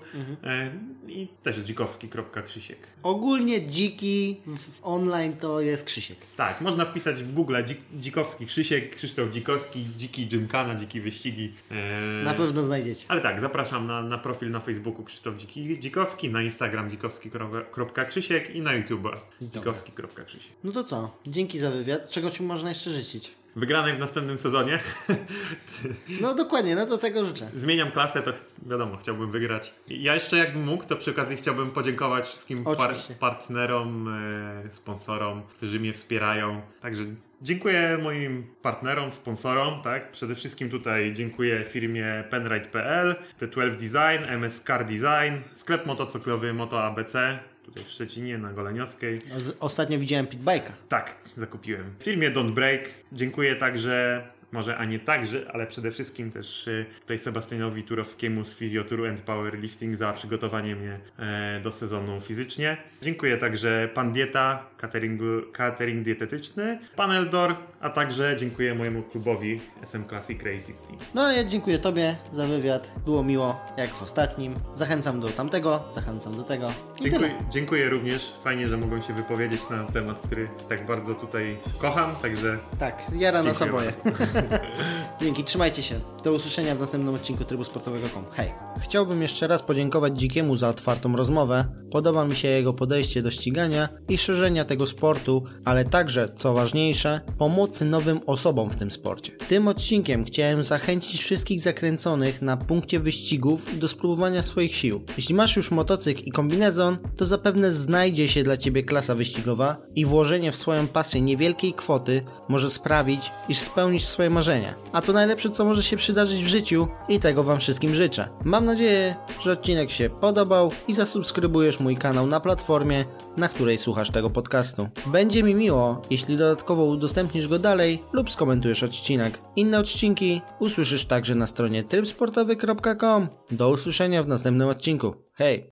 e, i też dzikowski.krzysiek. Ogólnie dziki w online to jest Krzysiek. Tak, można wpisać w Google dzik, Dzikowski Krzysiek, Krzysztof Dzikowski, Dziki Gymkana, Dziki Wyścigi. E, Na pewno znajdziecie. Ale tak, zapraszam na, na profil na Facebooku Krzysztof Dziki, Dzikowski, na Instagram dzikowski.krzysiek i na YouTube dzikowski.krzysiek. No to co? Dzięki za wywiad. Czego ci można jeszcze życzyć? Wygranej w następnym sezonie. No dokładnie, no do tego życzę. Zmieniam klasę, to wiadomo, chciałbym wygrać. Ja jeszcze jakbym mógł, to przy okazji chciałbym podziękować wszystkim par- partnerom, e, sponsorom, którzy mnie wspierają. Także dziękuję moim partnerom, sponsorom, tak? Przede wszystkim tutaj dziękuję firmie penride.pl, The12 Design, MS Car Design, sklep motocyklowy Moto ABC, tutaj w Szczecinie na Goleniowskiej. Ostatnio widziałem pitbike'a. Tak, zakupiłem. W firmie Don't Break. Dziękuję także, może a nie także, ale przede wszystkim też y, tutaj Sebastianowi Turowskiemu z Physiotour and Powerlifting za przygotowanie mnie e, do sezonu fizycznie. Dziękuję także Pan Dieta, cateringu, catering dietetyczny, Pan Eldor, a także dziękuję mojemu klubowi SM Classic Racing Team. No a ja dziękuję Tobie za wywiad. Było miło, jak w ostatnim. Zachęcam do tamtego, zachęcam do tego. Dziękuję, dziękuję również. Fajnie, że mogłem się wypowiedzieć na temat, który tak bardzo tutaj kocham, także Tak, jara nas oboje. Dzięki, trzymajcie się. Do usłyszenia w następnym odcinku Trybu Sportowego.com. Hej. Chciałbym jeszcze raz podziękować Dzikiemu za otwartą rozmowę. Podoba mi się jego podejście do ścigania i szerzenia tego sportu, ale także, co ważniejsze, pomocy nowym osobom w tym sporcie. Tym odcinkiem chciałem zachęcić wszystkich zakręconych na punkcie wyścigów do spróbowania swoich sił. Jeśli masz już motocykl i kombinezon, to zapewne znajdzie się dla Ciebie klasa wyścigowa i włożenie w swoją pasję niewielkiej kwoty może sprawić, iż spełnisz swoje marzenia. A to najlepsze, co może się przydarzyć w życiu i tego Wam wszystkim życzę. Mam nadzieję, że odcinek się podobał i zasubskrybujesz mój kanał na platformie, na której słuchasz tego podcastu. Będzie mi miło, jeśli dodatkowo udostępnisz go dalej lub skomentujesz odcinek. Inne odcinki usłyszysz także na stronie trybsportowy.com. Do usłyszenia w następnym odcinku. Hej!